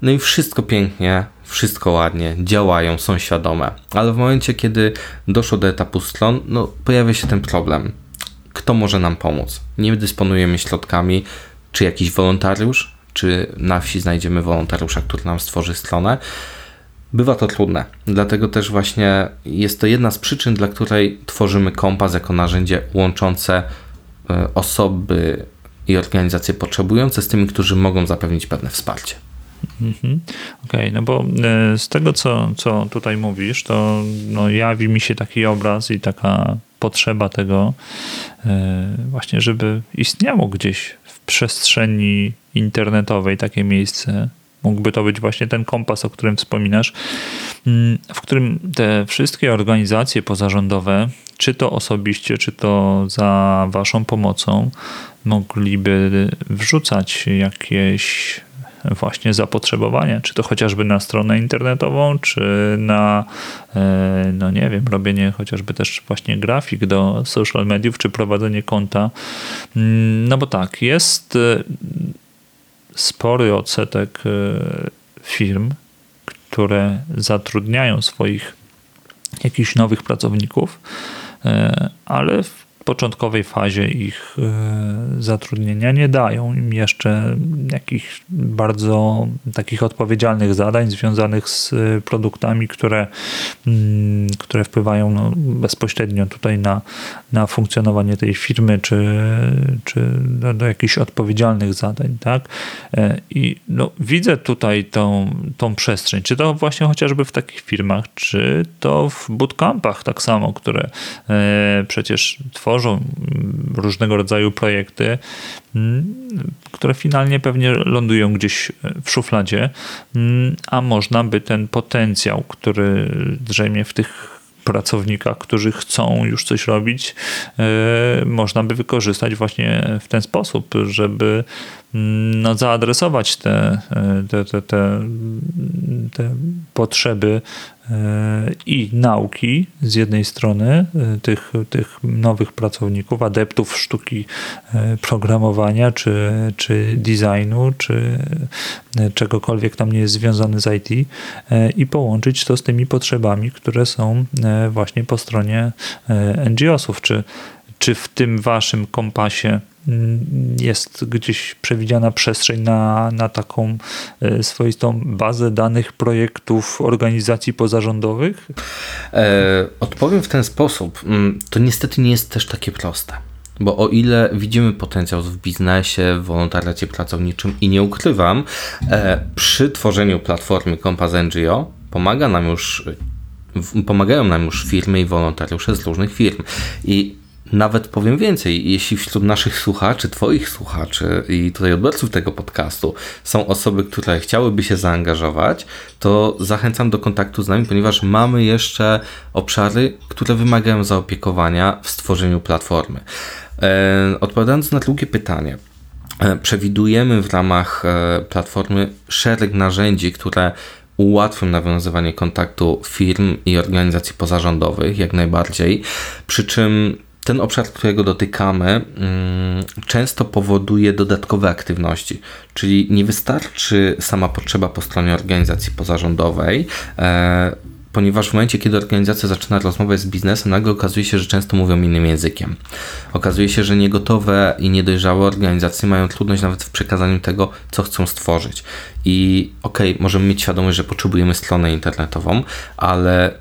No i wszystko pięknie, wszystko ładnie, działają, są świadome. Ale w momencie, kiedy doszło do etapu stron, no pojawia się ten problem. Kto może nam pomóc? Nie dysponujemy środkami, czy jakiś wolontariusz, czy na wsi znajdziemy wolontariusza, który nam stworzy stronę. Bywa to trudne, dlatego też właśnie jest to jedna z przyczyn, dla której tworzymy kompas jako narzędzie łączące e, osoby i organizacje potrzebujące z tymi, którzy mogą zapewnić pewne wsparcie. Mhm. Okej, okay, no bo e, z tego, co, co tutaj mówisz, to no, jawi mi się taki obraz i taka potrzeba tego e, właśnie, żeby istniało gdzieś w przestrzeni internetowej takie miejsce. Mógłby to być właśnie ten kompas, o którym wspominasz, mm, w którym te wszystkie organizacje pozarządowe, czy to osobiście, czy to za Waszą pomocą, mogliby wrzucać jakieś właśnie zapotrzebowanie, czy to chociażby na stronę internetową, czy na, e, no nie wiem, robienie chociażby też właśnie grafik do social mediów, czy prowadzenie konta. Mm, no bo tak, jest e, spory odsetek e, firm, które zatrudniają swoich jakichś nowych pracowników, ale w początkowej fazie ich e, zatrudnienia nie dają im jeszcze jakichś bardzo takich odpowiedzialnych zadań związanych z e, produktami, które, mm, które wpływają no, bezpośrednio tutaj na, na funkcjonowanie tej firmy, czy, czy do, do jakichś odpowiedzialnych zadań. Tak? E, I no, widzę tutaj tą, tą przestrzeń, czy to właśnie chociażby w takich firmach, czy to w bootcampach tak samo, które przecież tworzą tworzą różnego rodzaju projekty, mm, które finalnie pewnie lądują gdzieś w szufladzie, mm, a można by ten potencjał, który drzemie w tych pracownikach, którzy chcą już coś robić, e, można by wykorzystać właśnie w ten sposób, żeby mm, no, zaadresować te, e, te, te, te, te potrzeby e, i nauki z jednej strony tych, tych nowych pracowników, adeptów sztuki programowania, czy, czy designu, czy czegokolwiek tam nie jest związane z IT i połączyć to z tymi potrzebami, które są właśnie po stronie NGO-sów, czy czy w tym waszym kompasie mm, jest gdzieś przewidziana przestrzeń na, na taką e, swoistą bazę danych projektów organizacji pozarządowych? E, odpowiem w ten sposób. Mm, to niestety nie jest też takie proste. Bo o ile widzimy potencjał w biznesie, w wolontariacie pracowniczym i nie ukrywam, e, przy tworzeniu platformy Kompas NGO pomaga nam już pomagają nam już firmy i wolontariusze z różnych firm. I nawet powiem więcej, jeśli wśród naszych słuchaczy, Twoich słuchaczy i tutaj odbiorców tego podcastu są osoby, które chciałyby się zaangażować, to zachęcam do kontaktu z nami, ponieważ mamy jeszcze obszary, które wymagają zaopiekowania w stworzeniu platformy. E, odpowiadając na drugie pytanie, e, przewidujemy w ramach e, platformy szereg narzędzi, które ułatwią nawiązywanie kontaktu firm i organizacji pozarządowych, jak najbardziej. Przy czym ten obszar, którego dotykamy, mm, często powoduje dodatkowe aktywności, czyli nie wystarczy sama potrzeba po stronie organizacji pozarządowej, e, ponieważ w momencie, kiedy organizacja zaczyna rozmawiać z biznesem, nagle okazuje się, że często mówią innym językiem. Okazuje się, że niegotowe i niedojrzałe organizacje mają trudność nawet w przekazaniu tego, co chcą stworzyć. I okej, okay, możemy mieć świadomość, że potrzebujemy stronę internetową, ale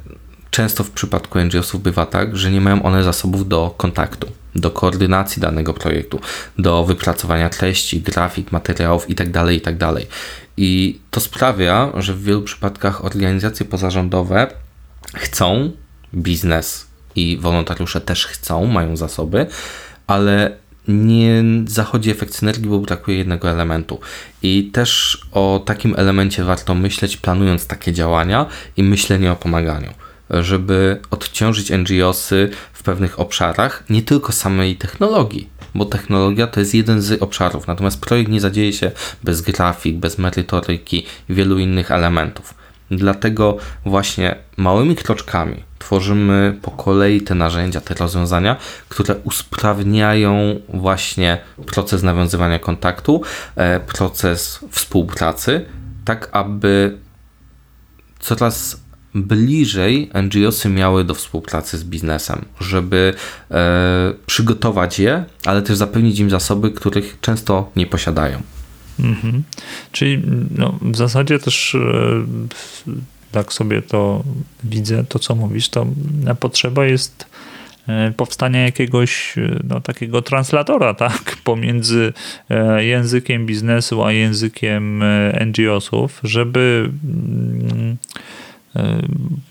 często w przypadku NGO-sów bywa tak, że nie mają one zasobów do kontaktu, do koordynacji danego projektu, do wypracowania treści, grafik, materiałów itd. Tak itd. Tak I to sprawia, że w wielu przypadkach organizacje pozarządowe chcą biznes i wolontariusze też chcą, mają zasoby, ale nie zachodzi efekt synergii, bo brakuje jednego elementu. I też o takim elemencie warto myśleć, planując takie działania i myślenie o pomaganiu, żeby odciążyć NGOsy w pewnych obszarach, nie tylko samej technologii, bo technologia to jest jeden z obszarów, natomiast projekt nie zadzieje się bez grafik, bez merytoryki i wielu innych elementów. Dlatego właśnie małymi kroczkami tworzymy po kolei te narzędzia, te rozwiązania, które usprawniają właśnie proces nawiązywania kontaktu, e, proces współpracy, tak aby coraz bliżej NGOsy miały do współpracy z biznesem, żeby e, przygotować je, ale też zapewnić im zasoby, których często nie posiadają. Mhm. Czyli no, w zasadzie też e, tak sobie to widzę, to co mówisz, to potrzeba jest e, powstania jakiegoś e, no, takiego translatora, (laughs) tak, pomiędzy językiem biznesu a językiem NGO-sów, żeby mm,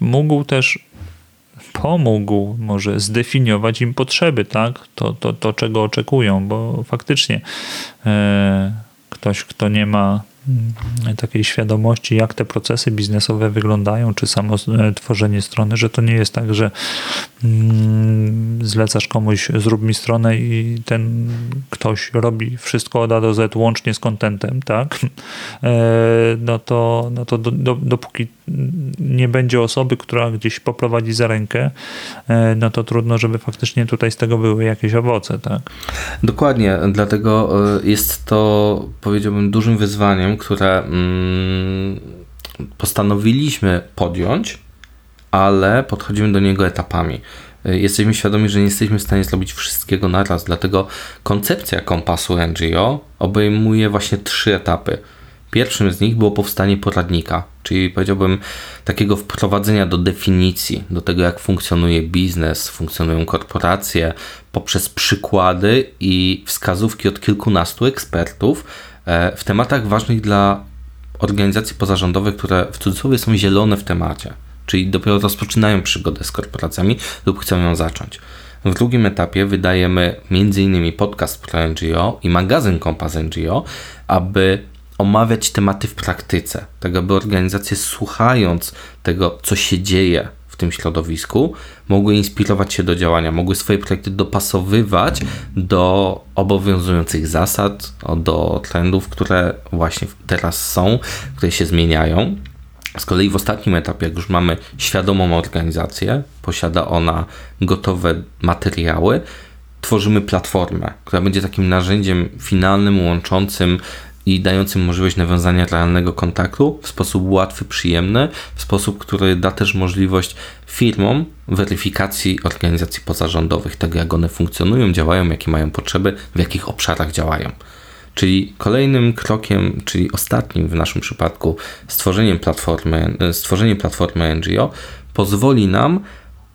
mógł też pomógł może zdefiniować im potrzeby, tak? To, to, to czego oczekują, bo faktycznie ktoś, kto nie ma mm, takiej świadomości, jak te procesy biznesowe wyglądają, czy samo e, tworzenie strony, że to nie jest tak, że mm, zlecasz komuś, zrób mi stronę i ten ktoś robi wszystko od A do Z łącznie z kontentem, tak? E, no to, no to do, do, dopóki nie będzie osoby, która gdzieś poprowadzi za rękę, e, no to trudno, żeby faktycznie tutaj z tego były jakieś owoce, tak? Dokładnie, dlatego e, jest to, powiedziałbym, dużym wyzwaniem, które mm, postanowiliśmy podjąć, ale podchodzimy do niego etapami. E, jesteśmy świadomi, że nie jesteśmy w stanie zrobić wszystkiego naraz, dlatego koncepcja kompasu NGO obejmuje właśnie trzy etapy. Pierwszym z nich było powstanie poradnika, czyli powiedziałbym takiego wprowadzenia do definicji, do tego jak funkcjonuje biznes, funkcjonują korporacje, poprzez przykłady i wskazówki od kilkunastu ekspertów e, w tematach ważnych dla organizacji pozarządowych, które w cudzysłowie są zielone w temacie, czyli dopiero rozpoczynają przygodę z korporacjami lub chcą ją zacząć. W drugim etapie wydajemy m.in. podcast Pro NGO i magazyn Kompas NGO, aby omawiać tematy w praktyce, tak aby organizacje słuchając tego, co się dzieje w tym środowisku, mogły inspirować się do działania, mogły swoje projekty dopasowywać do obowiązujących zasad, do trendów, które właśnie teraz są, które się zmieniają. Z kolei w ostatnim etapie, jak już mamy świadomą organizację, posiada ona gotowe materiały, tworzymy platformę, która będzie takim narzędziem finalnym, łączącym i dającym możliwość nawiązania realnego kontaktu w sposób łatwy, przyjemny, w sposób, który da też możliwość firmom weryfikacji organizacji pozarządowych, tego jak one funkcjonują, działają, jakie mają potrzeby, w jakich obszarach działają. Czyli kolejnym krokiem, czyli ostatnim w naszym przypadku, stworzeniem platformy, stworzenie platformy NGO pozwoli nam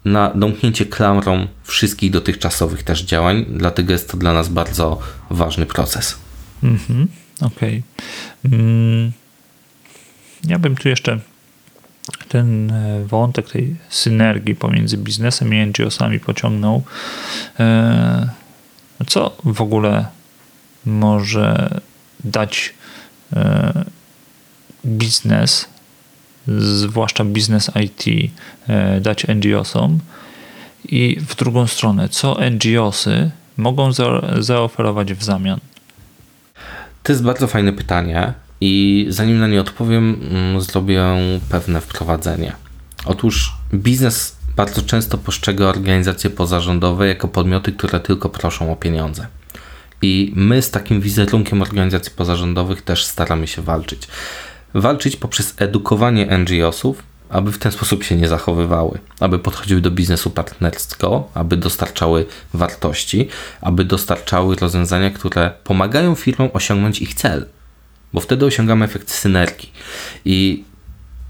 na domknięcie klamrą wszystkich dotychczasowych też działań, dlatego jest to dla nas bardzo ważny proces. Mhm. Okej. Okay. Mm, ja bym tu jeszcze ten e, wątek tej synergii pomiędzy biznesem i NGO-sami pociągnął. E, co w ogóle może dać e, biznes, zwłaszcza biznes IT, dać NGO-som i w drugą stronę, co NGO-sy mogą zaoferować w zamian? To jest bardzo fajne pytanie i zanim na nie odpowiem, mm, zrobię pewne wprowadzenie. Otóż biznes bardzo często postrzega organizacje pozarządowe jako podmioty, które tylko proszą o pieniądze. I my z takim wizerunkiem organizacji pozarządowych też staramy się walczyć. Walczyć poprzez edukowanie NGO-sów, aby w ten sposób się nie zachowywały, aby podchodziły do biznesu partnerskiego, aby dostarczały wartości, aby dostarczały rozwiązania, które pomagają firmom osiągnąć ich cel, bo wtedy osiągamy efekt synergii. I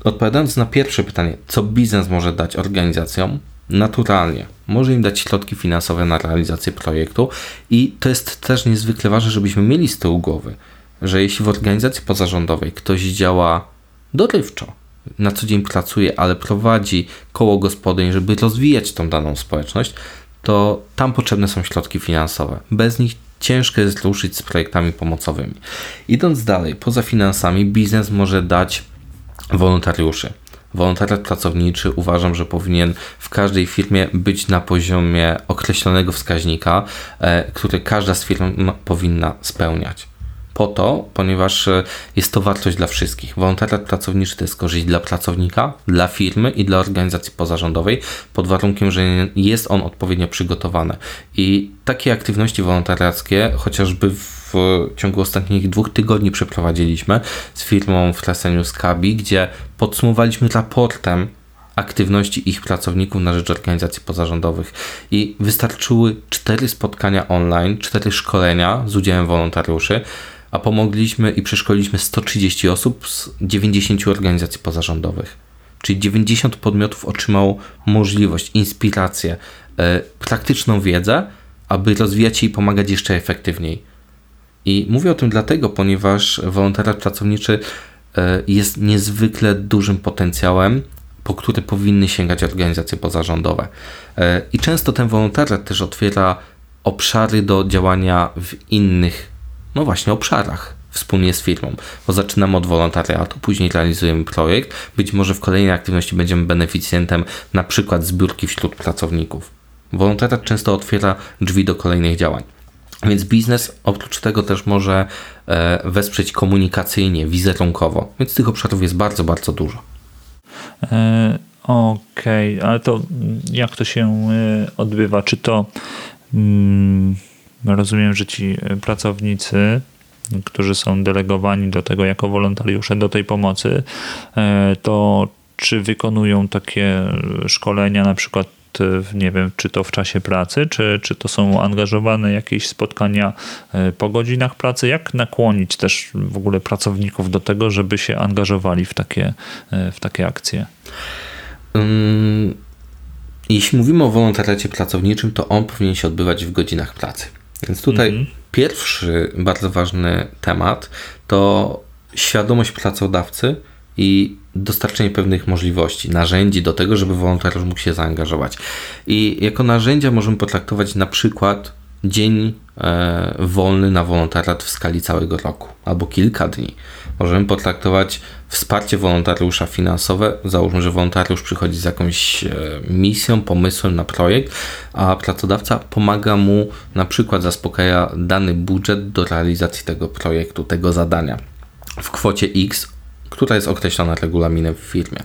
odpowiadając na pierwsze pytanie, co biznes może dać organizacjom, naturalnie może im dać środki finansowe na realizację projektu i to jest też niezwykle ważne, żebyśmy mieli z tyłu głowy, że jeśli w organizacji pozarządowej ktoś działa dorywczo, na co dzień pracuje, ale prowadzi koło gospodyń, żeby rozwijać tą daną społeczność, to tam potrzebne są środki finansowe. Bez nich ciężko jest ruszyć z projektami pomocowymi. Idąc dalej, poza finansami, biznes może dać wolontariuszy. Wolontariat pracowniczy uważam, że powinien w każdej firmie być na poziomie określonego wskaźnika, e, który każda z firm powinna spełniać po to, ponieważ e, jest to wartość dla wszystkich. Wolontariat pracowniczy to jest korzyść dla pracownika, dla firmy i dla organizacji pozarządowej, pod warunkiem, że jest on odpowiednio przygotowany. I takie aktywności wolontariackie, chociażby w ciągu ostatnich dwóch tygodni przeprowadziliśmy z firmą Fresenius Kabi, gdzie podsumowaliśmy raportem aktywności ich pracowników na rzecz organizacji pozarządowych i wystarczyły cztery spotkania online, cztery szkolenia z udziałem wolontariuszy, a pomogliśmy i przeszkoliliśmy 130 osób z 90 organizacji pozarządowych. Czyli 90 podmiotów otrzymało możliwość, inspirację, e, praktyczną wiedzę, aby rozwijać się i pomagać jeszcze efektywniej. I mówię o tym dlatego, ponieważ wolontariat pracowniczy e, jest niezwykle dużym potencjałem, po który powinny sięgać organizacje pozarządowe. E, I często ten wolontariat też otwiera obszary do działania w innych no właśnie obszarach wspólnie z firmą, bo zaczynamy od wolontariatu, później realizujemy projekt, być może w kolejnej aktywności będziemy beneficjentem na przykład zbiórki wśród pracowników. Wolontariat często otwiera drzwi do kolejnych działań. Więc biznes oprócz tego też może e, wesprzeć komunikacyjnie, wizerunkowo, więc tych obszarów jest bardzo, bardzo dużo. E, Okej, okay. ale to jak to się e, odbywa? Czy to. Mm, Rozumiem, że ci e, pracownicy, którzy są delegowani do tego jako wolontariusze do tej pomocy, e, to czy wykonują takie szkolenia na przykład nie wiem, czy to w czasie pracy, czy, czy to są angażowane jakieś spotkania e, po godzinach pracy? Jak nakłonić też w ogóle pracowników do tego, żeby się angażowali w takie, w takie akcje? Jeśli mówimy o wolontariacie pracowniczym, to on powinien się odbywać w godzinach pracy. Więc tutaj mhm. pierwszy bardzo ważny temat to świadomość pracodawcy i dostarczenie pewnych możliwości, narzędzi do tego, żeby wolontariusz mógł się zaangażować. I jako narzędzia możemy potraktować na przykład dzień e, wolny na wolontariat w skali całego roku albo kilka dni. Możemy potraktować wsparcie wolontariusza finansowe. Załóżmy, że wolontariusz przychodzi z jakąś e, misją, pomysłem na projekt, a pracodawca pomaga mu, na przykład zaspokaja dany budżet do realizacji tego projektu, tego zadania w kwocie X, która jest określona regulaminem w firmie.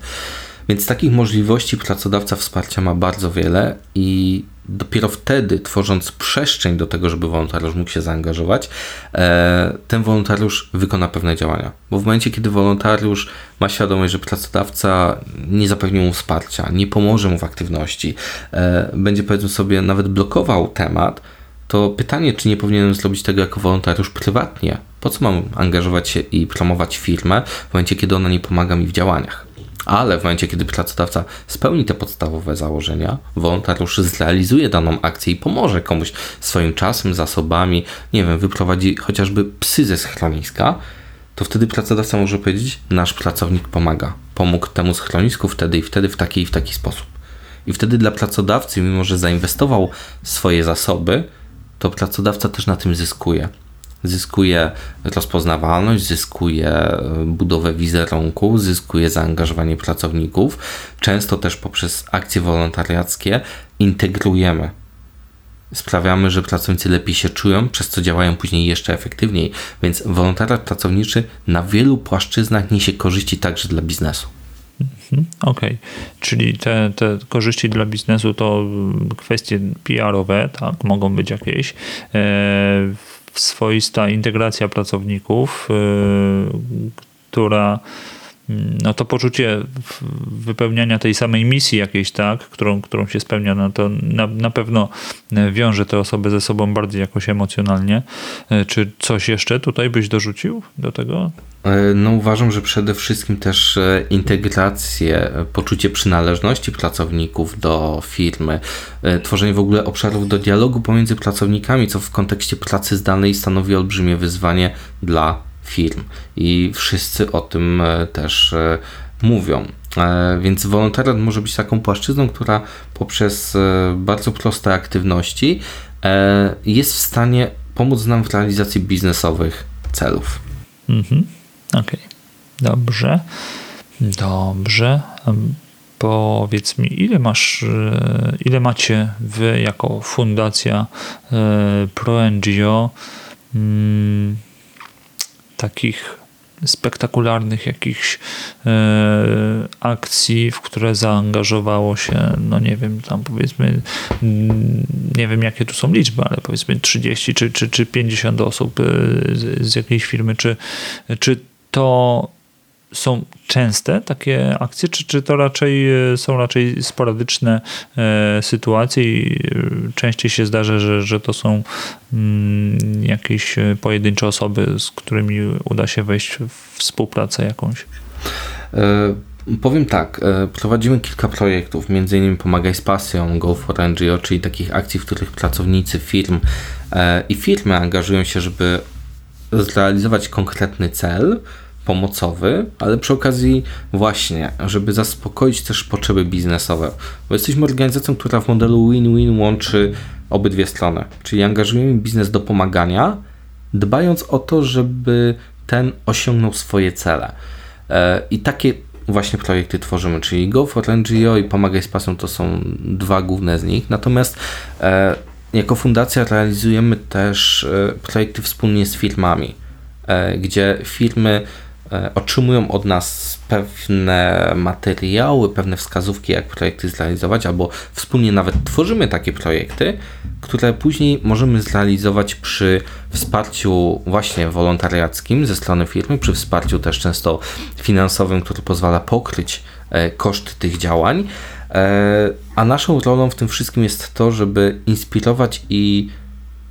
Więc takich możliwości pracodawca wsparcia ma bardzo wiele i dopiero wtedy, tworząc przestrzeń do tego, żeby wolontariusz mógł się zaangażować, e, ten wolontariusz wykona pewne działania. Bo w momencie, kiedy wolontariusz ma świadomość, że pracodawca nie zapewni mu wsparcia, nie pomoże mu w aktywności, e, będzie powiedzmy sobie nawet blokował temat, to pytanie, czy nie powinienem zrobić tego jako wolontariusz prywatnie? Po co mam angażować się i promować firmę w momencie, kiedy ona nie pomaga mi w działaniach? Ale w momencie, kiedy pracodawca spełni te podstawowe założenia, wolontariusz zrealizuje daną akcję i pomoże komuś swoim czasem, zasobami, nie wiem, wyprowadzi chociażby psy ze schroniska, to wtedy pracodawca może powiedzieć: Nasz pracownik pomaga, pomógł temu schronisku wtedy i wtedy w taki i w taki sposób. I wtedy dla pracodawcy, mimo że zainwestował swoje zasoby, to pracodawca też na tym zyskuje zyskuje rozpoznawalność, zyskuje e, budowę wizerunku, zyskuje zaangażowanie pracowników. Często też poprzez akcje wolontariackie integrujemy. Sprawiamy, że pracownicy lepiej się czują, przez co działają później jeszcze efektywniej, więc wolontariat pracowniczy na wielu płaszczyznach niesie korzyści także dla biznesu. Mhm, okej, okay. czyli te, te korzyści dla biznesu to kwestie PR-owe, tak, mogą być jakieś. Swoista integracja pracowników, y, która no to poczucie wypełniania tej samej misji jakiejś, tak, którą, którą się spełnia, no to na, na pewno wiąże te osoby ze sobą bardziej jakoś emocjonalnie. Y, czy coś jeszcze tutaj byś dorzucił do tego? E, no uważam, że przede wszystkim też e, integrację, e, poczucie przynależności pracowników do firmy, tworzenie w ogóle obszarów do dialogu pomiędzy pracownikami, co w kontekście pracy zdalnej stanowi olbrzymie wyzwanie dla firm. I wszyscy o tym też mówią. E, więc wolontariat może być taką płaszczyzną, która poprzez e, bardzo proste aktywności e, jest w stanie pomóc nam w realizacji biznesowych celów. Mhm. Okej, okay. dobrze. Dobrze. Powiedz mi, ile masz, ile macie wy jako fundacja ProNGO mm, takich spektakularnych jakichś e, akcji, w które zaangażowało się, no nie wiem, tam powiedzmy, mm, nie wiem jakie tu są liczby, ale powiedzmy 30 czy, czy, czy 50 osób e, z, z jakiejś firmy, czy, czy to są częste takie akcje, czy, czy to raczej e, są raczej sporadyczne e, sytuacje i e, częściej się zdarza, że, że to są mm, jakieś pojedyncze osoby, z którymi uda się wejść w współpracę jakąś? E, powiem tak, prowadzimy kilka projektów, innymi Pomagaj z pasją, Go for NGO, czyli takich akcji, w których pracownicy firm e, i firmy angażują się, żeby zrealizować konkretny cel, pomocowy, ale przy okazji właśnie, żeby zaspokoić też potrzeby biznesowe. Bo jesteśmy organizacją, która w modelu win-win łączy obydwie strony, czyli angażujemy biznes do pomagania, dbając o to, żeby ten osiągnął swoje cele. E, I takie właśnie projekty tworzymy, czyli Go for NGO i Pomagaj z Pasją to są dwa główne z nich. Natomiast e, jako fundacja realizujemy też e, projekty wspólnie z firmami, gdzie firmy otrzymują od nas pewne materiały, pewne wskazówki, jak projekty zrealizować, albo wspólnie nawet tworzymy takie projekty, które później możemy zrealizować przy wsparciu właśnie wolontariackim ze strony firmy, przy wsparciu też często finansowym, który pozwala pokryć e, koszty tych działań. E, a naszą rolą w tym wszystkim jest to, żeby inspirować i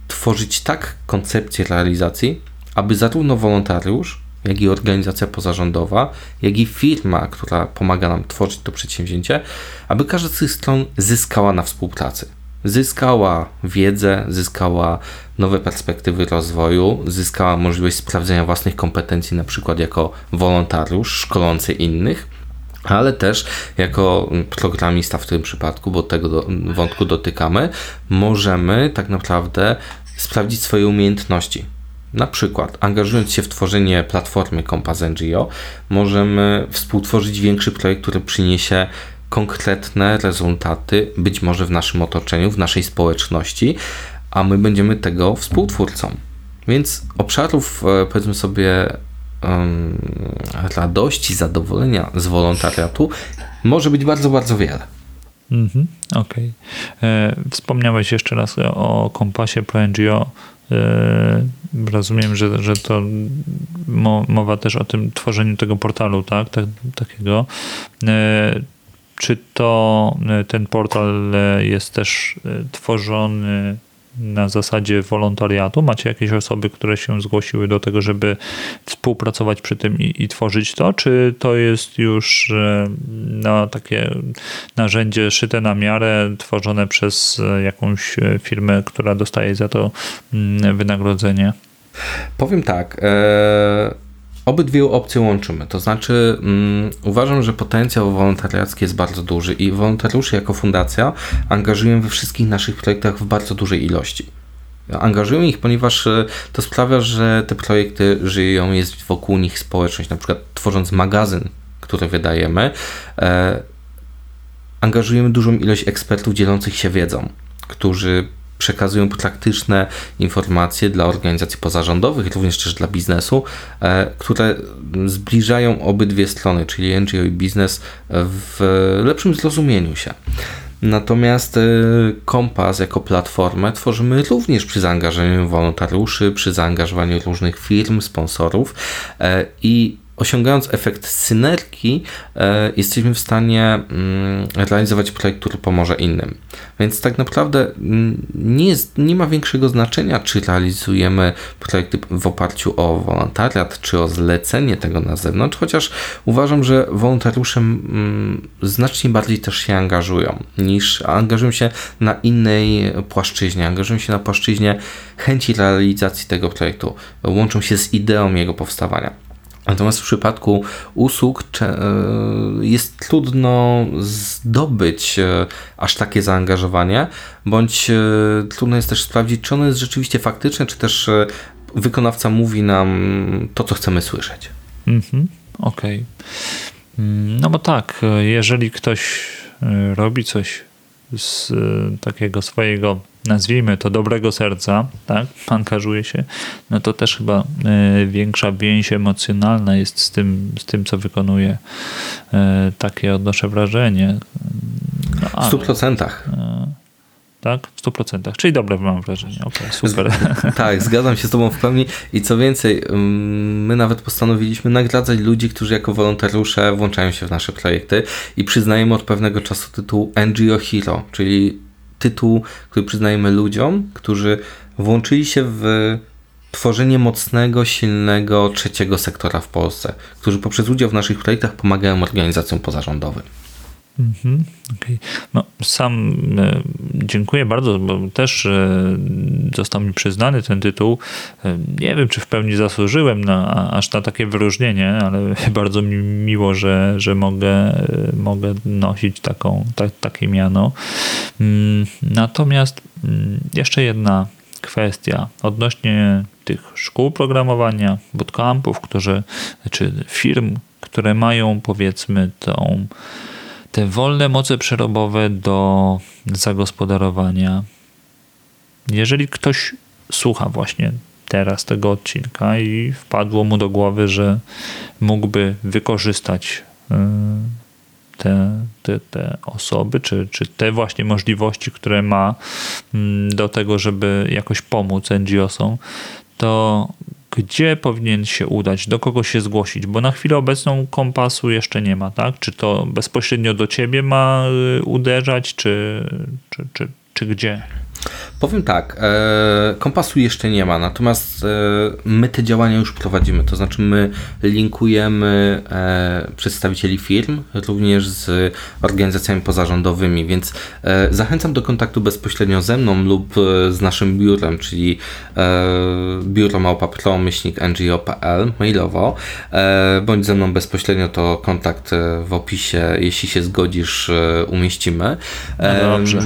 tworzyć tak koncepcję realizacji, aby zarówno wolontariusz, jak i organizacja pozarządowa, jak i firma, która pomaga nam tworzyć to przedsięwzięcie, aby każda z tych stron zyskała na współpracy. Zyskała wiedzę, zyskała nowe perspektywy rozwoju, zyskała możliwość sprawdzenia własnych kompetencji, na przykład jako wolontariusz szkolący innych, ale też jako programista w tym przypadku, bo tego do, wątku dotykamy, możemy tak naprawdę sprawdzić swoje umiejętności na przykład, angażując się w tworzenie platformy Compass NGO, możemy współtworzyć większy projekt, który przyniesie konkretne rezultaty, być może w naszym otoczeniu, w naszej społeczności, a my będziemy tego współtwórcą. Więc obszarów, e, powiedzmy sobie, um, radości, zadowolenia z wolontariatu może być bardzo, bardzo wiele. Mhm, Okej. Okay. E, wspomniałeś jeszcze raz o kompasie ProNGO. E, rozumiem, że, że to mowa też o tym tworzeniu tego portalu, tak? tak takiego. E, czy to ten portal jest też tworzony na zasadzie wolontariatu? Macie jakieś osoby, które się zgłosiły do tego, żeby współpracować przy tym i, i tworzyć to? Czy to jest już no, takie narzędzie szyte na miarę, tworzone przez e, jakąś e, firmę, która dostaje za to mm, wynagrodzenie? Powiem tak. E obydwie opcje łączymy. To znaczy, um, uważam, że potencjał wolontariacki jest bardzo duży i wolontariuszy jako fundacja angażujemy we wszystkich naszych projektach w bardzo dużej ilości. Angażujemy ich, ponieważ e, to sprawia, że te projekty żyją, jest wokół nich społeczność. Na przykład tworząc magazyn, który wydajemy, e, angażujemy dużą ilość ekspertów dzielących się wiedzą, którzy przekazują praktyczne informacje dla organizacji pozarządowych, również też dla biznesu, e, które zbliżają obydwie strony, czyli NGO i biznes w lepszym zrozumieniu się. Natomiast e, Kompas jako platformę tworzymy również przy zaangażowaniu wolontariuszy, przy zaangażowaniu różnych firm, sponsorów e, i osiągając efekt synergii, e, jesteśmy w stanie mm, realizować projekt, który pomoże innym. Więc tak naprawdę mm, nie, jest, nie ma większego znaczenia, czy realizujemy projekty w oparciu o wolontariat, czy o zlecenie tego na zewnątrz, chociaż uważam, że wolontariusze mm, znacznie bardziej też się angażują, niż angażują się na innej płaszczyźnie, angażują się na płaszczyźnie chęci realizacji tego projektu, łączą się z ideą jego powstawania. Natomiast w przypadku usług e, jest trudno zdobyć e, aż takie zaangażowanie, bądź e, trudno jest też sprawdzić, czy ono jest rzeczywiście faktyczne, czy też wykonawca mówi nam to, co chcemy słyszeć. Mhm, okej. Okay. Mm, no bo tak, jeżeli ktoś robi coś z takiego swojego nazwijmy to dobrego serca, tak, angażuje się, no to też chyba y, większa więź emocjonalna jest z tym, z tym co wykonuje. Y, takie odnoszę wrażenie. No, ale, w 100%. Y, tak, w 100%. Czyli dobre mam wrażenie. Okay, super. (laughs) tak, zgadzam się z Tobą w pełni. I co więcej, my nawet postanowiliśmy nagradzać ludzi, którzy jako wolontariusze włączają się w nasze projekty i przyznajemy od pewnego czasu tytuł NGO Hero, czyli tytuł, który przyznajemy ludziom, którzy włączyli się w tworzenie mocnego, silnego trzeciego sektora w Polsce, którzy poprzez udział w naszych projektach pomagają organizacjom pozarządowym. Mhm, okay. No, sam e, dziękuję bardzo, bo też e, został mi przyznany ten tytuł. E, nie wiem, czy w pełni zasłużyłem na, aż na takie wyróżnienie, ale (laughs) bardzo mi miło, że, że mogę, mogę nosić taką, ta, takie miano. Mm, natomiast mm, jeszcze jedna kwestia odnośnie tych szkół programowania, bootcampów, którzy, czy firm, które mają powiedzmy tą te wolne moce przerobowe do zagospodarowania. Jeżeli ktoś słucha właśnie teraz tego odcinka i wpadło mu do głowy, że mógłby wykorzystać y, te, te, te osoby, czy, czy te właśnie możliwości, które ma mm, do tego, żeby jakoś pomóc NGO-som, to gdzie powinien się udać, do kogo się zgłosić, bo na chwilę obecną kompasu jeszcze nie ma, tak? Czy to bezpośrednio do ciebie ma y, uderzać, czy, czy, czy, czy gdzie? Powiem tak, e, kompasu jeszcze nie ma, natomiast e, my te działania już prowadzimy, to znaczy my linkujemy e, przedstawicieli firm również z organizacjami pozarządowymi, więc e, zachęcam do kontaktu bezpośrednio ze mną lub e, z naszym biurem, czyli e, biuro małpa myślnik ngo.pl mailowo, bądź ze mną bezpośrednio to kontakt w opisie, jeśli się zgodzisz, umieścimy. No dobrze.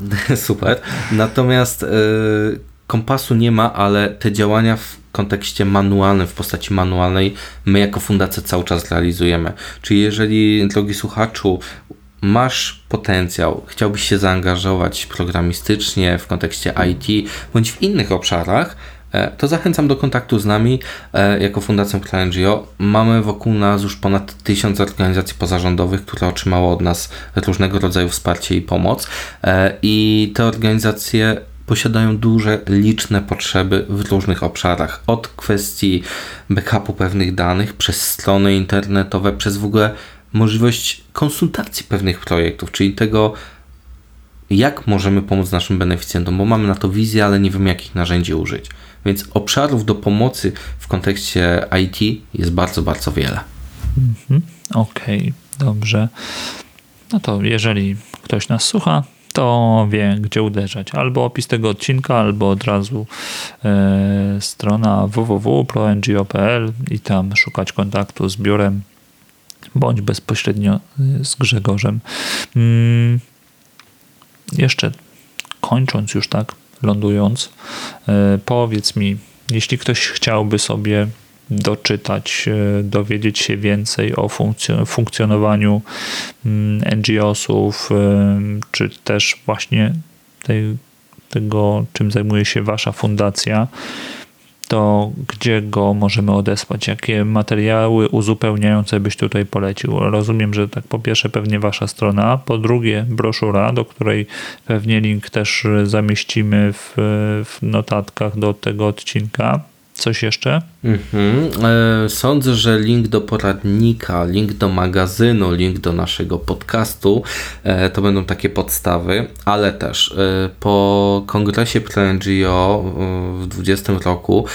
(laughs) Super. Natomiast y, kompasu nie ma, ale te działania w kontekście manualnym, w postaci manualnej, my jako fundacja cały czas realizujemy. Czyli jeżeli, drogi słuchaczu, masz potencjał, chciałbyś się zaangażować programistycznie w kontekście IT bądź w innych obszarach, to zachęcam do kontaktu z nami e, jako Fundacją NGO. Mamy wokół nas już ponad tysiąc organizacji pozarządowych, które otrzymało od nas różnego rodzaju wsparcie i pomoc e, i te organizacje posiadają duże, liczne potrzeby w różnych obszarach. Od kwestii backupu pewnych danych, przez strony internetowe, przez w ogóle możliwość konsultacji pewnych projektów, czyli tego, jak możemy pomóc naszym beneficjentom, bo mamy na to wizję, ale nie wiemy, jakich narzędzi użyć. Więc obszarów do pomocy w kontekście IT jest bardzo, bardzo wiele. Mhm. Okej, okay, dobrze. No to jeżeli ktoś nas słucha, to wie, gdzie uderzać. Albo opis tego odcinka, albo od razu e, strona www.proNGO.pl i tam szukać kontaktu z biurem, bądź bezpośrednio z Grzegorzem. Mm, jeszcze kończąc już tak, lądując, e, powiedz mi, jeśli ktoś chciałby sobie doczytać, e, dowiedzieć się więcej o funkcjonowaniu mm, NGO-sów, e, czy też właśnie tej, tego, czym zajmuje się Wasza fundacja, to gdzie go możemy odesłać? Jakie materiały uzupełniające byś tutaj polecił? Rozumiem, że tak po pierwsze pewnie wasza strona, po drugie broszura, do której pewnie link też zamieścimy w, w notatkach do tego odcinka. Coś jeszcze? Mhm. E, sądzę, że link do poradnika, link do magazynu, link do naszego podcastu e, to będą takie podstawy, ale też e, po kongresie ProNGO w 2020 roku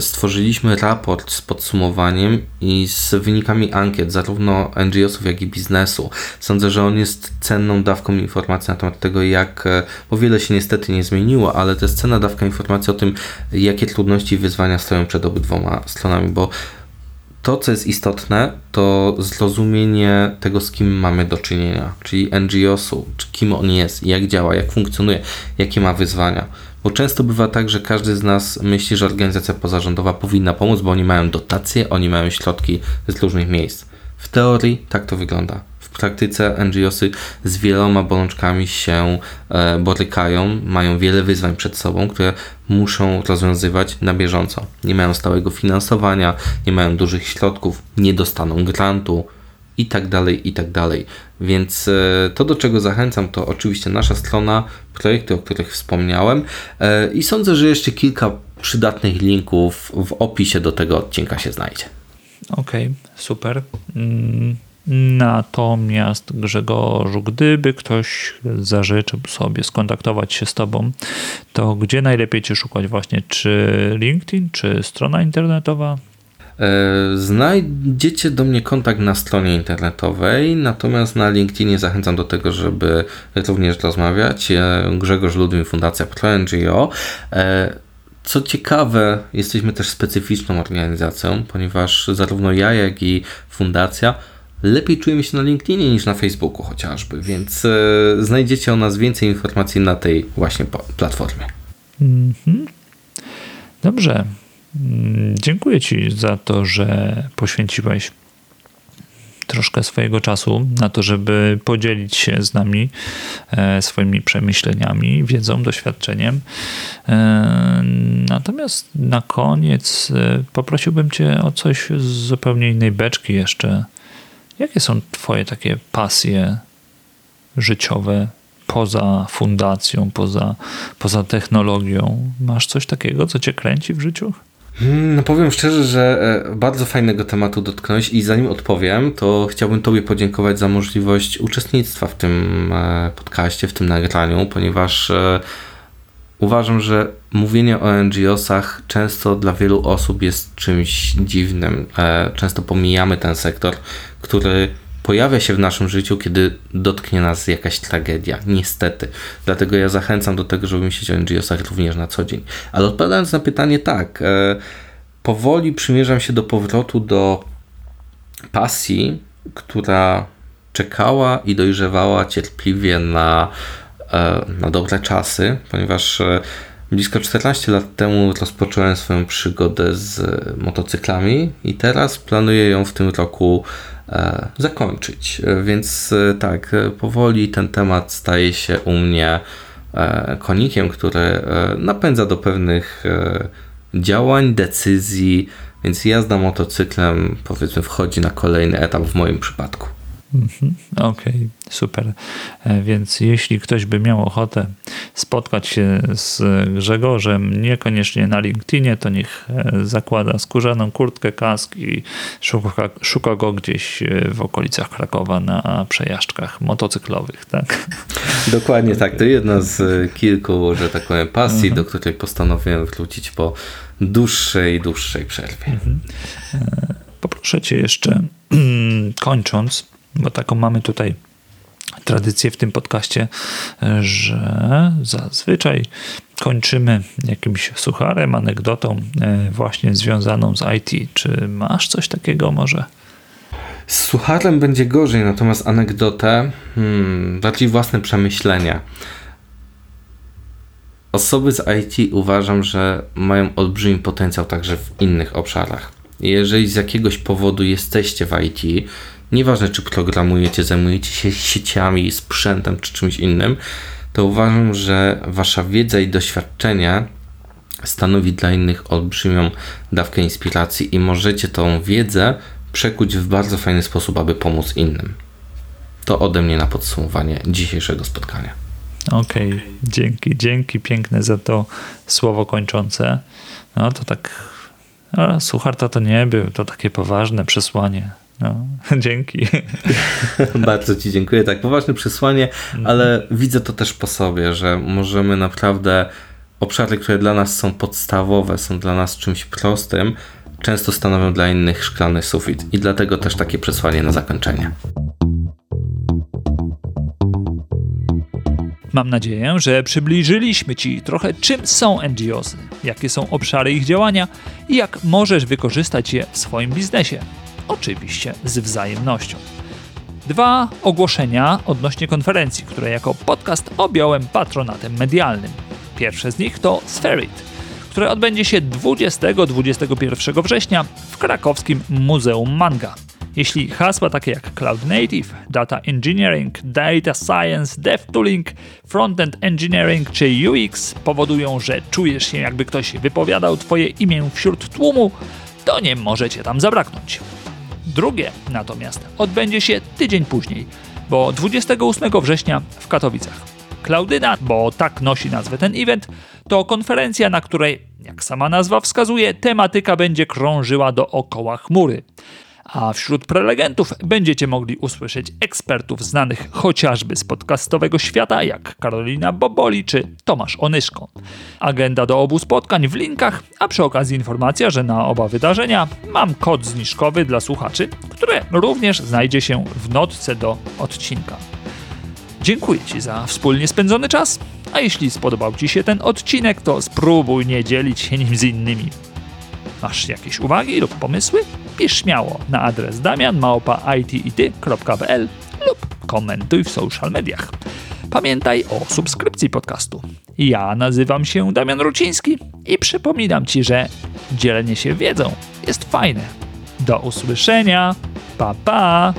stworzyliśmy raport z podsumowaniem i z wynikami ankiet zarówno NGO-sów, jak i biznesu. Sądzę, że on jest cenną dawką informacji na temat tego, jak, bo wiele się niestety nie zmieniło, ale to jest cenna dawka informacji o tym, jakie trudności i wyzwania stoją przed obydwoma stronami, bo to, co jest istotne, to zrozumienie tego, z kim mamy do czynienia, czyli NGO-su, czy kim on jest, jak działa, jak funkcjonuje, jakie ma wyzwania. Bo często bywa tak, że każdy z nas myśli, że organizacja pozarządowa powinna pomóc, bo oni mają dotacje, oni mają środki z różnych miejsc. W teorii tak to wygląda praktyce NGOsy z wieloma bolączkami się e, borykają, mają wiele wyzwań przed sobą, które muszą rozwiązywać na bieżąco. Nie mają stałego finansowania, nie mają dużych środków, nie dostaną grantu i tak dalej, i tak dalej. Więc e, to, do czego zachęcam, to oczywiście nasza strona, projekty, o których wspomniałem e, i sądzę, że jeszcze kilka przydatnych linków w opisie do tego odcinka się znajdzie. Okej, okay, super. Mm, Natomiast Grzegorzu, gdyby ktoś zażyczył sobie skontaktować się z Tobą, to gdzie najlepiej Cię szukać właśnie? Czy LinkedIn, czy strona internetowa? E, znajdziecie do mnie kontakt na stronie internetowej, natomiast na LinkedInie zachęcam do tego, żeby również rozmawiać. Grzegorz Ludwin, Fundacja ProNGO. E, co ciekawe, jesteśmy też specyficzną organizacją, ponieważ zarówno ja, jak i fundacja lepiej czujemy się na LinkedInie niż na Facebooku chociażby, więc e, znajdziecie o nas więcej informacji na tej właśnie platformie. Mhm. Dobrze. Mm, dziękuję Ci za to, że poświęciłeś troszkę swojego czasu na to, żeby podzielić się z nami e, swoimi przemyśleniami, wiedzą, doświadczeniem. E, natomiast na koniec poprosiłbym Cię o coś z zupełnie innej beczki jeszcze. Jakie są Twoje takie pasje życiowe poza fundacją, poza, poza technologią? Masz coś takiego, co Cię kręci w życiu? Hmm, no powiem szczerze, że e, bardzo fajnego tematu dotknąłeś i zanim odpowiem, to chciałbym Tobie podziękować za możliwość uczestnictwa w tym e, podcaście, w tym nagraniu, ponieważ e, Uważam, że mówienie o NGOsach często dla wielu osób jest czymś dziwnym. E, często pomijamy ten sektor, który pojawia się w naszym życiu, kiedy dotknie nas jakaś tragedia. Niestety. Dlatego ja zachęcam do tego, żeby myśleć o NGOsach również na co dzień. Ale odpowiadając na pytanie, tak. E, powoli przymierzam się do powrotu do pasji, która czekała i dojrzewała cierpliwie na na dobre czasy, ponieważ e, blisko 14 lat temu rozpocząłem swoją przygodę z motocyklami i teraz planuję ją w tym roku e, zakończyć. Więc tak, powoli ten temat staje się u mnie konikiem, który napędza do pewnych działań, decyzji, więc jazda motocyklem powiedzmy wchodzi na kolejny etap w moim przypadku. Mhm. Okej, okay, super. E, więc jeśli ktoś by miał ochotę spotkać się z Grzegorzem, niekoniecznie na LinkedInie, to niech e, zakłada skórzaną kurtkę, kask i szuka, szuka go gdzieś e, w okolicach Krakowa na przejażdżkach motocyklowych, tak? Dokładnie tak. To jedna z kilku, że tak powiem, pasji, mhm. do której postanowiłem wrócić po dłuższej, dłuższej przerwie. Mhm. Poproszę Cię jeszcze, (clears throat) kończąc, bo taką mamy tutaj tradycję w tym podcaście, że zazwyczaj kończymy jakimś sucharem, anegdotą e, właśnie związaną z IT. Czy masz coś takiego może? Z sucharem będzie gorzej, natomiast anegdotę, hmm, bardziej własne przemyślenia. Osoby z IT uważam, że mają olbrzymi potencjał także w innych obszarach. Jeżeli z jakiegoś powodu jesteście w IT, Nieważne, czy programujecie, zajmujecie się sieciami, sprzętem czy czymś innym, to uważam, że wasza wiedza i doświadczenie stanowi dla innych olbrzymią dawkę inspiracji i możecie tą wiedzę przekuć w bardzo fajny sposób, aby pomóc innym. To ode mnie na podsumowanie dzisiejszego spotkania. Okej, okay, dzięki, dzięki piękne za to słowo kończące. No to tak, a, sucharta to nie był, to takie poważne przesłanie. No, (laughs) dzięki. (laughs) Bardzo Ci dziękuję. Tak, poważne przesłanie, mhm. ale widzę to też po sobie, że możemy naprawdę obszary, które dla nas są podstawowe, są dla nas czymś prostym, często stanowią dla innych szklany sufit. I dlatego też takie przesłanie na zakończenie. Mam nadzieję, że przybliżyliśmy Ci trochę czym są NGOsy, jakie są obszary ich działania i jak możesz wykorzystać je w swoim biznesie. Oczywiście z wzajemnością. Dwa ogłoszenia odnośnie konferencji, które jako podcast objąłem patronatem medialnym. Pierwsze z nich to Spherit, które odbędzie się 20-21 września w krakowskim Muzeum Manga. Jeśli hasła takie jak Cloud Native, Data Engineering, Data Science, DevTooling, Frontend Engineering czy UX powodują, że czujesz się jakby ktoś wypowiadał Twoje imię wśród tłumu, to nie możecie tam zabraknąć. Drugie natomiast odbędzie się tydzień później, bo 28 września w Katowicach. Klaudyna, bo tak nosi nazwę ten event, to konferencja, na której, jak sama nazwa wskazuje, tematyka będzie krążyła dookoła chmury a wśród prelegentów będziecie mogli usłyszeć ekspertów znanych chociażby z podcastowego świata, jak Karolina Boboli czy Tomasz Onyszko. Agenda do obu spotkań w linkach, a przy okazji informacja, że na oba wydarzenia mam kod zniżkowy dla słuchaczy, który również znajdzie się w notce do odcinka. Dziękuję Ci za wspólnie spędzony czas, a jeśli spodobał Ci się ten odcinek, to spróbuj nie dzielić się nim z innymi. Masz jakieś uwagi lub pomysły? Pisz śmiało na adres damianmałpa.itity.pl lub komentuj w social mediach. Pamiętaj o subskrypcji podcastu. Ja nazywam się Damian Ruciński i przypominam Ci, że dzielenie się wiedzą jest fajne. Do usłyszenia. Pa pa!